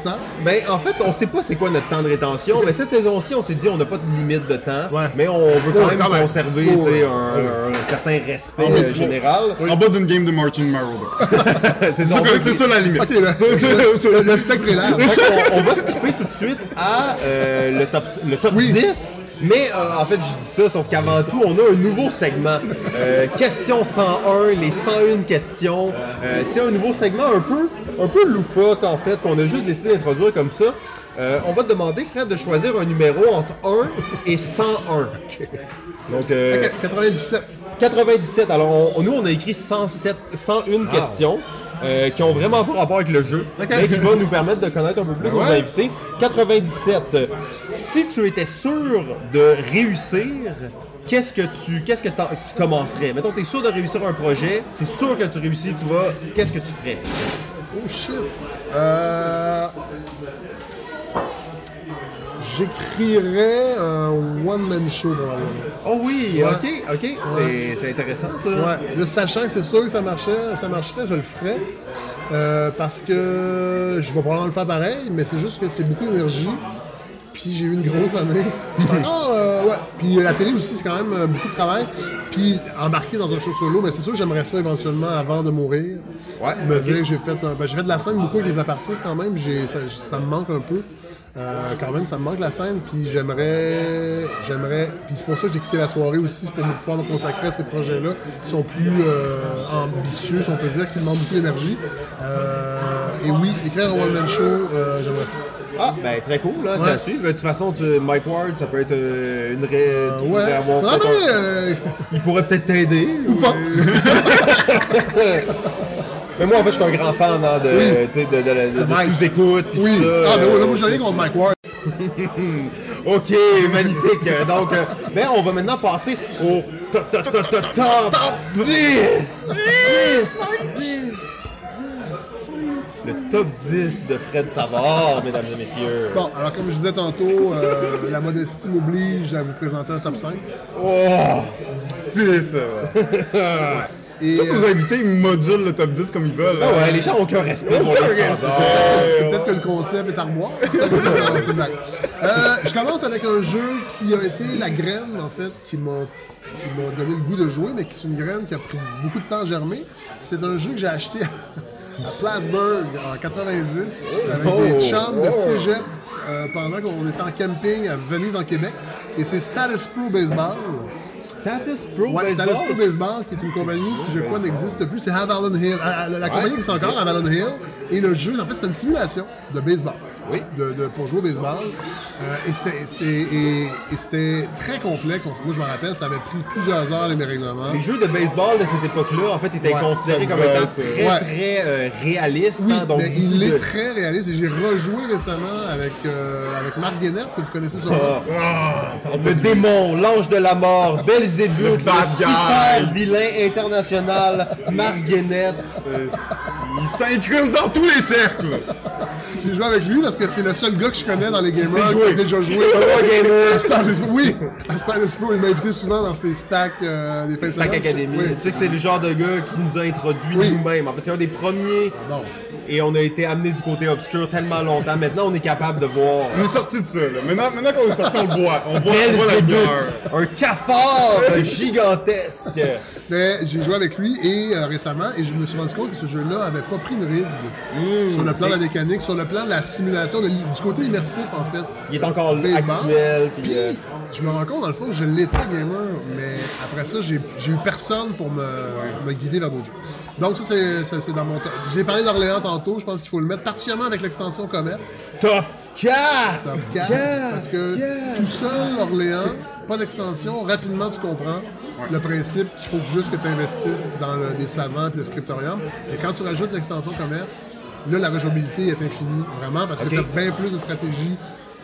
Ben, en fait, on sait pas c'est quoi notre temps de rétention, mais cette saison-ci, on s'est dit, on n'a pas de limite de temps, Ouais. mais on veut quand Ouais, même quand même. conserver ouais. un, un certain respect euh, général. En bas d'une game de Martin Marauder. C'est ça, donc- que- c'est ça la limite. Ok, là, C'est- c'est- c'est- le spectre est qu'on- on, va skipper tout de suite à euh, le top, le top Oui. 10. Mais euh, en fait, je dis ça, sauf qu'avant tout, on a un nouveau segment. Euh, question 101, les 101 questions. Euh, c'est un nouveau segment un peu, un peu loufoque, en fait, qu'on a juste décidé d'introduire comme ça. On va te demander, Fred, de choisir un numéro entre 1 et 101. Donc, euh, Ok, 97. 97. Alors, on- nous, on a écrit 107, 101 questions euh, qui ont vraiment pas rapport avec le jeu, mais qui vont nous permettre de connaître un peu plus nos ouais. invités. 97. euh, Si tu étais sûr de réussir, qu'est-ce que tu qu'est-ce que tu commencerais? Mettons, tu es sûr de réussir un projet, c'est sûr que tu réussis, tu vas, qu'est-ce que tu ferais? Oh shit. Euh... J'écrirais un one-man show probablement. Oh oui, Ouais. ok, ok, c'est- c'est intéressant ça. Ouais, là, sachant que c'est sûr que ça marchait, ça marcherait, je le ferais. Euh, parce que je vais probablement le faire pareil, mais c'est juste que c'est beaucoup d'énergie. Puis j'ai eu une grosse année. Encore, euh, ouais. Puis la télé aussi, c'est quand même euh, beaucoup de travail. Puis embarquer dans un show solo, mais c'est sûr que j'aimerais ça éventuellement avant de mourir. Ouais, Me dire j'ai fait, ben, j'ai fait de la scène beaucoup avec les apartistes quand même. Ça, ça me manque un peu. Euh, quand même, ça me manque la scène. Puis j'aimerais, j'aimerais. Puis c'est pour ça que j'ai quitté la soirée aussi, c'est pour pouvoir me consacrer à ces projets-là qui sont plus euh, ambitieux, si on peut dire, qui demandent beaucoup d'énergie. Euh, et oui, écrire un one-man show, euh, j'aimerais ça. Ah, ben très cool, là, Ouais. à suivre. De toute façon, tu- Mike Ward, ça peut être euh, une ré... tu pourrais Ouais. avoir un- euh, Il pourrait peut-être t'aider. Ou pas. Mais moi, en fait, je suis un grand fan hein, de, Oui. de, de- de- sous-écoute. Oui. tout ça. Ah, ben oui, moi, j'ai rien contre Mike Ward. Ok, magnifique. Euh, Donc, euh, ben, on va maintenant passer au top, top, top, top, top 10. 10. Le top 10 de Fred Savard, mesdames et messieurs. Bon, alors, comme je disais tantôt, euh, la modestie m'oblige à vous présenter un top 5. Oh, 10. Et, Tous euh, nos invités ils modulent le top 10 comme ils veulent. Ah ouais, les gens ont aucun respect Aucun respect. C'est peut-être que le concept est armoire. Euh, je commence avec un jeu qui a été la graine, en fait, qui m'a qui m'a donné le goût de jouer, mais qui est une graine qui a pris beaucoup de temps à germer. C'est un jeu que j'ai acheté à Plattsburgh en 90 avec Oh, des chums de oh. cégep euh, pendant qu'on était en camping à Venise, en Québec. Et c'est Status Pro Baseball. Status Pro Ouais, Baseball. Status Pro Baseball, qui est une compagnie qui, je crois, n'existe plus. C'est Avalon Hill. Ah, La, la compagnie existe encore, Avalon Hill. Et le jeu, en fait, c'est une simulation de baseball. Oui. de, de- pour jouer au baseball. Euh, et c'était- c'est- et- et c'était très complexe. On- Moi, je me rappelle, ça avait pris plusieurs heures, les règlements. Les jeux de baseball de cette époque-là, en fait, étaient Ouais, considérés comme étant très, ouais. très euh, réalistes. Oui, hein, donc mais il est très réaliste et j'ai rejoué récemment avec, euh, avec Marc Guénette, que vous connaissez sûrement. Ah. Le démon, l'ange de la mort, Belzébuth, Le super vilain international, Marguenette. Euh, Il s'incruste dans tous les cercles. J'ai joué avec lui parce que c'est le seul gars que je connais dans les gamers qui a déjà joué. Oui, à Star Esprit, il m'a invité souvent dans ses stacks euh, des fins de Stack. Academy. Oui. Tu sais que c'est le genre de gars qui nous a introduits Oui. nous-mêmes. En fait, c'est un des premiers et on a été amené du côté obscur tellement longtemps. Maintenant, on est capable de voir On est sorti de ça, là. Maintenant, maintenant qu'on est sorti, on le voit. On voit, on voit la un cafard gigantesque. Mais j'ai joué avec lui et euh, récemment et je me suis rendu compte que ce jeu-là avait pas pris de ride Mmh, sur le plan de la mécanique, sur le plan de la simulation, de du côté immersif en fait. Il est encore Baseball. actuel. Puis, Puis, euh, je me rends compte dans le fond que je l'étais gamer, mais après ça, j'ai eu personne pour me, me guider vers d'autres jeux. Donc ça, c'est- dans mon top. J'ai parlé d'Orléans tantôt, je pense qu'il faut le mettre particulièrement avec l'extension commerce. top 4! Top 4, parce que tout seul, Orléans, pas d'extension, rapidement tu comprends le principe qu'il faut juste que tu investisses dans le- des savants et le scriptorium. Et quand tu rajoutes l'extension commerce, là, la rejouabilité est infinie, vraiment, parce que Ok. tu as bien plus de stratégies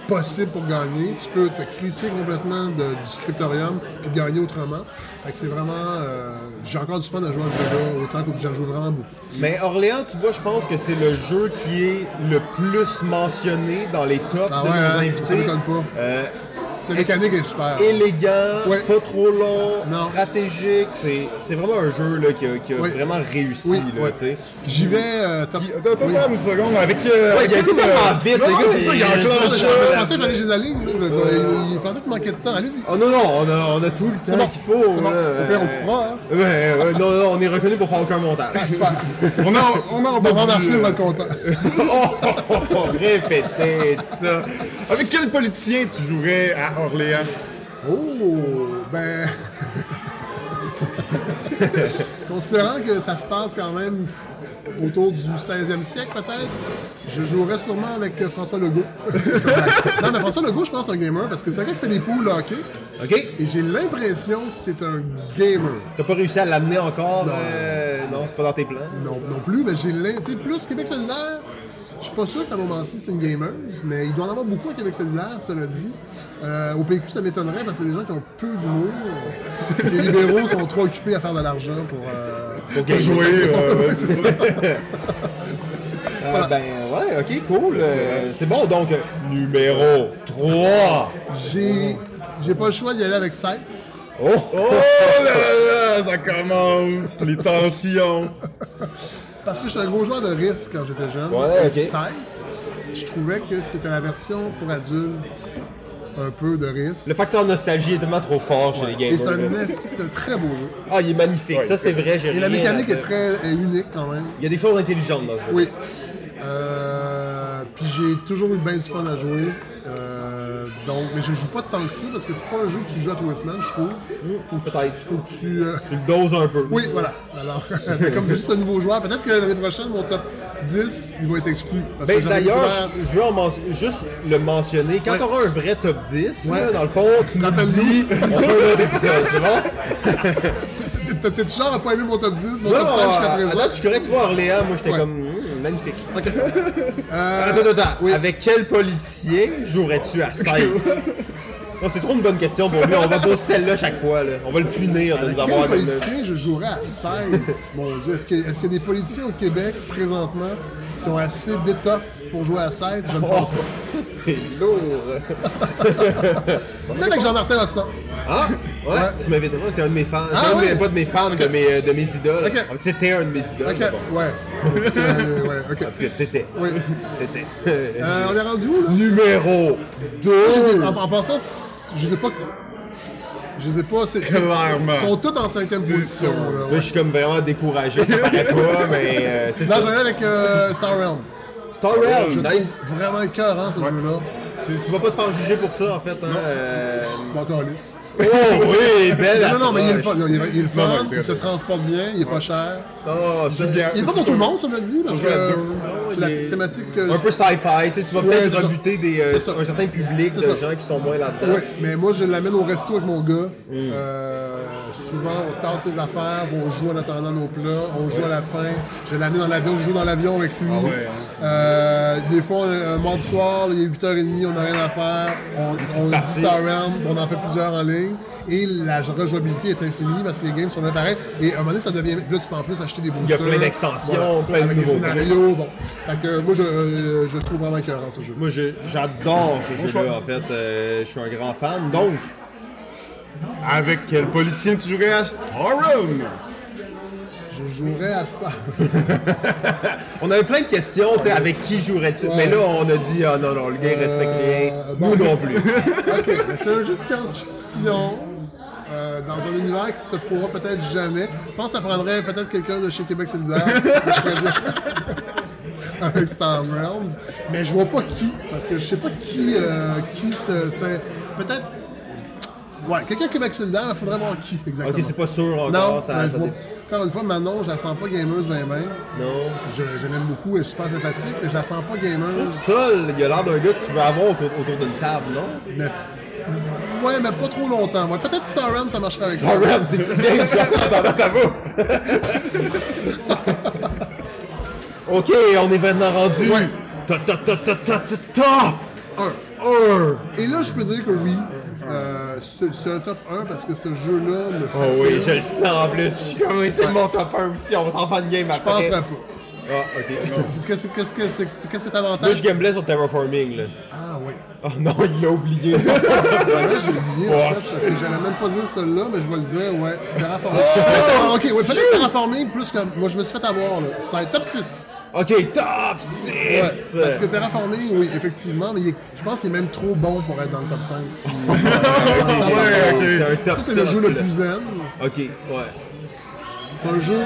possibles pour gagner. Tu peux te crisser complètement de- du scriptorium puis gagner autrement. Fait que c'est vraiment... euh, J'ai encore du fun à jouer à ce jeu-là, autant que j'en joue vraiment beaucoup. Mais Orléans, tu vois, je pense que c'est le jeu qui est le plus mentionné dans les tops Ah de nos hein, ça invités. m'étonne pas. Euh, La mécanique est super. élégant, Ouais. pas trop long, Non. stratégique. C'est, c'est vraiment un jeu là, qui a, qui a Oui. vraiment réussi. Oui, là, ouais. tu sais. J'y vais euh, top... Attends, attends, Oui. attends une seconde. Avec. euh, Ouais, il y a tout quel, tellement euh, vite, non, les gars, c'est ça, il y a il- un cloche. Je euh, pensais qu'il fallait que je les. Il, pensait qu'il manquait de temps. Allez-y. Oh non, non, on a, on a tout le temps bon. qu'il faut. C'est bon. là. Au pire, on pourra, hein. Ouais, non, non, on est reconnu pour faire aucun montage. Super. On a, on a en bas Bon, du- merci, on va être content. oh, répétez ça. Avec quel politicien tu jouerais à Orléans? Oh, ben. Considérant que ça se passe quand même autour du 16e siècle, peut-être, je jouerais sûrement avec euh, François Legault. non, mais François Legault, je pense, c'est un gamer parce que c'est un gars qui fait des poules hockey OK? et j'ai l'impression que c'est un gamer. T'as pas réussi à l'amener encore? euh, non, c'est pas dans tes plans. Non, non plus, mais j'ai l'in- tu sais, plus Québec solidaire. Je suis pas sûr qu'Anomancy c'est une gamer, mais il doit en avoir beaucoup à Québec solidaire, cela dit. Euh, au PQ, ça m'étonnerait parce que c'est des gens qui ont peu d'humour. Les libéraux sont trop occupés à faire de l'argent pour. euh, Pour. Jouer, euh, ouais, c'est ça. Ah, ben, ouais, ok, cool. Euh, c'est bon, donc, euh, numéro 3. J'ai, j'ai pas le choix d'y aller avec Scythe. Oh! Oh là là, ça commence, les tensions. Parce que j'étais un gros joueur de risque quand j'étais jeune. Ouais, Et ok. Scythe, je trouvais que c'était la version pour adultes, un peu de risque. Le facteur nostalgie est tellement trop fort chez les Et c'est gamers. un, c'est un très beau jeu. Ah, il est magnifique. Ouais, ça, c'est vrai. j'ai Et la mécanique est très est unique quand même. Il y a des choses intelligentes dans ce jeu. Oui. Euh, puis j'ai toujours eu bien du fun à jouer. Euh, donc, mais je joue pas tant que ça parce que c'est pas un jeu que tu joues à tous les semaines, je trouve. Faut que tu- Peut-être. Faut que tu. euh, Tu le doses un peu. Oui, voilà. Alors, comme c'est juste un nouveau joueur, peut-être que l'année prochaine, mon top 10, il va être exclu. Ben, d'ailleurs, je je veux en men- juste le mentionner. Quand Ouais. tu auras un vrai top 10, Ouais. là, dans le fond, tu nous dis, on fait un autre épisode, c'est bon? T'es- T'es genre à pas aimé mon top 10, mon Non, top 5 jusqu'à présent? suis correct, tu vois, Orléans, moi, j'étais Ouais. comme, magnifique. Euh, Attends, attends, attends. oui. Avec quel politicien jouerais-tu à 7? Non, c'est trop une bonne question pour lui. On va poser celle-là chaque fois. Là. On va le punir de nous Quel avoir donné. politicien je jouerais à 16 Mon Dieu, est-ce qu'il y, a- est-ce qu'il y a des politiciens au Québec présentement qui ont assez d'étoffe pour jouer à 16 Je ne Oh, pense pas. ça, c'est lourd. Peut-être avec Jean-Martin Hossan. Ah, ouais, tu m'inviteras. C'est un de mes fans. Ah, c'est un de mes- pas de mes fans, de, mes, euh, de mes idoles. Ok. En fait, c'était un de mes idoles. Ok, mais bon. ouais. Euh, ouais, ok. En tout cas, c'était. Oui. C'était. Euh, on est rendu où, là? Numéro Je sais- 2. en, en passant, je sais pas. Je sais pas. c'est- Clairement. Ils sont tous en cinquième position. Là, Là, je suis comme vraiment découragé. Ça paraît pas, mais euh, c'est Là, ça. j'en ai avec Star Realm. Star Je Realm, le nice. vraiment écœurant ce jeu-là. Tu, tu vas pas te faire juger pour ça, en fait. Hein? euh, Bon, encore. Oh oui, belle Non, non, mais il est le fun. Il est, il est le fun, Non, non, il se transporte bien, il est pas cher. Oh, C'est c'est bien. Il est pas pour tout le monde, ça m'a dit, parce que deux. c'est la thématique que. un peu sci-fi, tu sais, tu vas Ouais, peut-être rebuter des, euh, un certain public de ça. gens qui sont moins là-dedans. Oui, mais moi je l'amène au resto avec mon gars. Mm. Euh, souvent on tasse les affaires, on joue en attendant nos plats, on joue à la fin. Je l'amène dans l'avion, je joue dans l'avion avec lui. Ah ouais, hein. Euh, des fois, un mardi soir, il est 8h30, on n'a rien à faire. On, on dit. Star Realm, on en fait plusieurs en ligne. Et la rejouabilité est infinie parce que les games sont là pareil. Et à un moment donné, ça devient. Là, tu peux en plus acheter des Il y boosters. a plein d'extensions, plein de avec des nouveaux scénarios. Bon. Fait que moi, je, euh, je le trouve vraiment écœurant ce jeu. Moi, je- j'adore ce jeu-là, en fait. Euh, je suis un grand fan. Donc, Avec quel politicien tu jouerais à Starrum? Je jouerais à Star. on avait plein de questions, tu sais, avec qui jouerais-tu? Ouais. Mais là, on a dit, ah non, non, le gars, il respecte rien. Euh, bon. Nous non plus. Ok, mais c'est un jeu de euh, dans un univers qui se pourra peut-être jamais. Je pense que ça prendrait peut-être quelqu'un de chez Québec solidaire avec Star Realms, mais je vois pas qui, parce que je sais pas qui, euh, qui se, peut-être. Ouais, quelqu'un de Québec solidaire, il faudrait voir qui exactement. ok, c'est pas sûr encore. Non, ça, mais ça je vois- dé- encore une fois, Manon, je la sens pas gameuse ben ben. Non. Je, je l'aime beaucoup, elle est super sympathique, mais je la sens pas gameuse. Seul, il a l'air d'un gars que tu veux avoir autour, autour d'une table, non? Mais... Ouais, mais pas trop longtemps. Ouais, peut-être Star Realms, ça marcherait avec ça. Star Realms, des petits games, attendant ta bouffe. ok, on est maintenant rendu. Ouais. Top, top, top, top, top, top, top. Un. Un. Et là, je peux dire que oui, euh, c'est c'est un top 1 parce que ce jeu-là me Oh fascine. oui, je le sens en plus. Je oui, c'est mon top 1 aussi. On va s'en faire une game Je après. penserais pas. Ah, ok. Qu'est-ce que qu'est-ce que qu'est-ce Là, je gamblais sur Terraforming, là. Ah oui. Oh non, il l'a oublié. Ouais, j'ai oublié en Fuck. fait, parce que j'allais même pas dire celui-là, mais je vais le dire, ouais. Terraforming. Ah, ok, ouais, peut-être Terraforming plus que. Moi, je me suis fait avoir, là. C'est top 6. ok, top 6. Ouais, parce que Terraforming, oui, effectivement, mais il est- je pense qu'il est même trop bon pour être dans le top 5. Ouais, ok. C'est un top Ça, c'est le jeu le plus zen. Ok, ouais. C'est un jeu.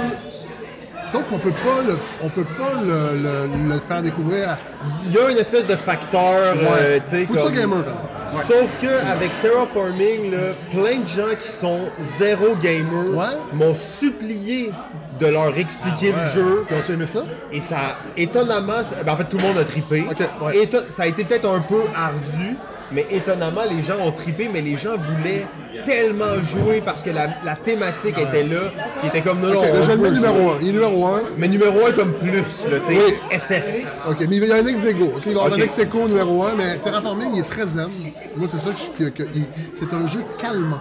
Sauf qu'on peut pas le, on peut pas le, le- le faire découvrir à. Il y a une espèce de facteur, euh, tu sais, ça comme... gamer. Sauf que avec Terraforming, là, plein de gens qui sont zéro gamer Ouais. m'ont supplié de leur expliquer le jeu. Aimé ça? Et ça, étonnamment, ça- ben, en fait, tout le monde a trippé. Ouais. Ça a été peut-être un peu ardu, mais étonnamment, les gens ont trippé, mais les gens voulaient tellement jouer parce que la, la thématique était là, qui était comme non, non, Ok, on je le mets numéro jouer. 1. Il est numéro 1. Mais numéro 1 comme plus, là, tu sais, Oui. SS. Ok, mais il y a un ex aequo. Ok, il va y avoir un ex aequo numéro 1, mais Terraforming, il est très zen. Moi, c'est ça que, que- que- il- c'est un jeu calmant.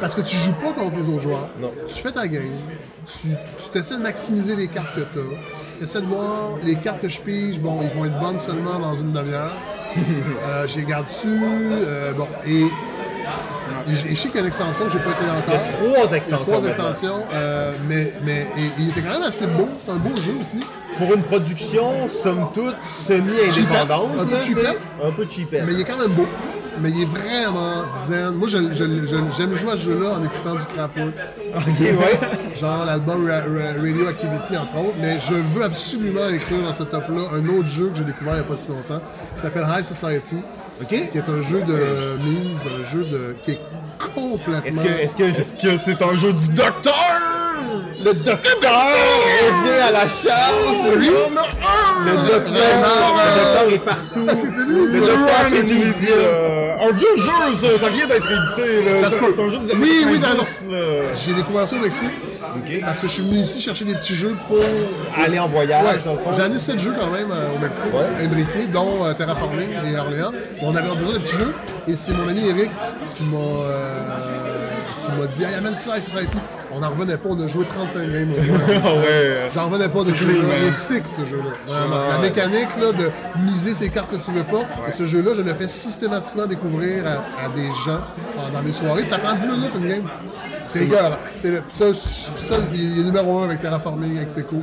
Parce que tu joues pas contre les autres joueurs. Non. Tu fais ta game. Tu, tu t'essaies de maximiser les cartes que tu as. Tu essaies de voir les cartes que je pige. Bon, ils vont être bonnes seulement dans une demi-heure. Euh, les garde dessus. euh, bon, et, et je et je sais qu'il y a une extension que j'ai pas essayé Il y encore. a trois Il y a extensions. trois extensions, euh, mais, mais et- il était quand même assez beau. C'est un beau jeu aussi. Pour une production, somme toute, semi-indépendante. Un peu cheapette. Un peu cheapette. Mais il est quand même beau. Mais il est vraiment zen. Moi, je- je- je- j'aime jouer à ce jeu-là en écoutant du Kraftwerk. Ok, ouais. Genre l'album Ra- Ra- Radioactivity, entre autres. Mais je veux absolument écrire dans ce top-là un autre jeu que j'ai découvert il n'y a pas si longtemps, qui s'appelle High Society, Ok. qui est un jeu de mise, un jeu de qui est complètement... Est-ce que, est-ce que, Est-ce que c'est un jeu du docteur? le docteur revient à la y en a un! Le docteur, le docteur est partout. C'est lui, Le docteur. Kennedy, euh, un vieux jeu, ça, ça vient d'être édité. Là. Ça se C'est- un jeu des années Oui, oui, 90, là. J'ai découvert ça au Mexique. Parce que je suis venu ici chercher des petits jeux pour Aller en voyage, Ouais, dans le fond. j'ai amené 7 jeux quand même euh, au Mexique, Ouais. imbriqués, dont euh, Terraforming et Orléans. On avait besoin de petits jeux, et c'est mon ami Eric qui m'a euh, qui m'a dit hey, amène ça à Society. On n'en revenait pas, on a joué 35 games. ouais. J'en revenais pas de jeu-là. man. Il est sick ce jeu-là. La mécanique là, de miser ces cartes que tu veux pas. Et ce jeu-là, je le fais systématiquement découvrir à, à des gens dans mes soirées. Puis ça prend 10 minutes une game. C'est égal. C'est le- ça, ça, il est numéro 1 avec Terraforming, avec Seco.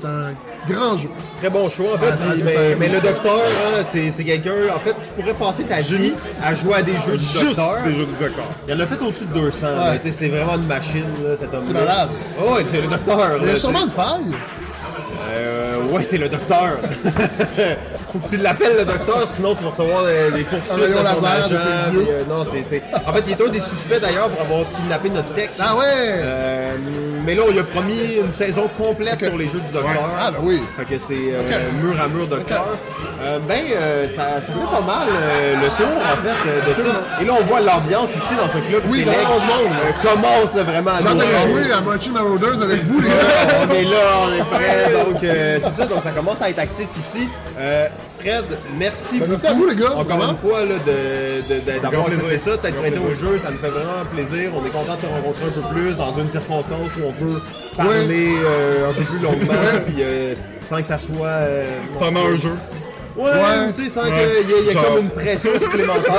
C'est un grand jeu. Très bon choix, en fait. C'est mais, le docteur, hein, c'est quelqu'un. En fait, tu pourrais passer ta vie à jouer à des jeux du Juste docteur. des jeux du docteur. Il en a fait au-dessus de 200. là. Tu sais, C'est vraiment une machine, là, cet homme-là. C'est malade. Oh, c'est le docteur. Il y a sûrement une faille. Euh, ouais, c'est le docteur. Faut que tu l'appelles le docteur, sinon tu vas recevoir des, poursuites de son agent, puis, euh, non, c'est, c'est- En fait, il est un des suspects d'ailleurs pour avoir kidnappé notre tech. Ah ouais! Euh, mais là, on lui a promis une saison complète Ok. sur les jeux du docteur. Ah ben oui. Fait que c'est euh, mur à mur docteur. Ben, ça, ça fait pas mal le tour, en fait, de ça. Et là, on voit l'ambiance ici dans ce club Oui, monde. euh, commence là, vraiment à nous ai rendre. joué à Mochi Marauders avec vous, les gars. on est là, on est prêts. Donc, euh, c'est ça, donc ça commence à être actif ici. Euh, Fred, merci Ben, beaucoup. merci à vous, les gars. Encore Vraiment. une fois, là, de, d'avoir plaisir. ça, Grand prêté au jeu, ça nous fait vraiment plaisir. On est content de te rencontrer un peu plus dans une circonstance où on peut parler euh, un peu plus longuement, puis euh, sans que ça soit... Pendant un jeu. Ouais, Ouais. ou tu sais, sans Ouais. qu'il y ait, comme une pression supplémentaire.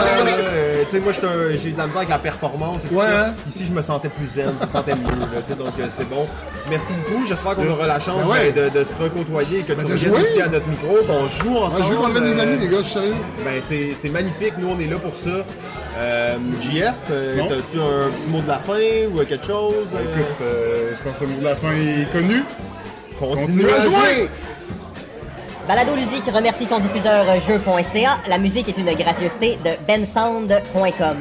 Euh, tu sais, moi, j'ai de la misère avec la performance et Ouais, hein. Ici, je me sentais plus zen, je me sentais mieux. Là, donc, euh, c'est bon. Merci beaucoup. J'espère qu'on aura la chance Ben ouais. de, de se recôtoyer et que Ben, tu reviennes aussi à notre micro, qu'on joue ensemble. je veux enlever des euh, amis, les gars, je suis sérieux. Ben, c'est magnifique. Nous, on est là pour ça. Euh, JF, euh, t'as-tu un petit mot de la fin ou quelque chose? Euh, écoute, je pense que le mot de la fin est connu. continue continue à jouer. Balado Ludique remercie son diffuseur jeu.ca. La musique est une gracieuseté de bensound.com.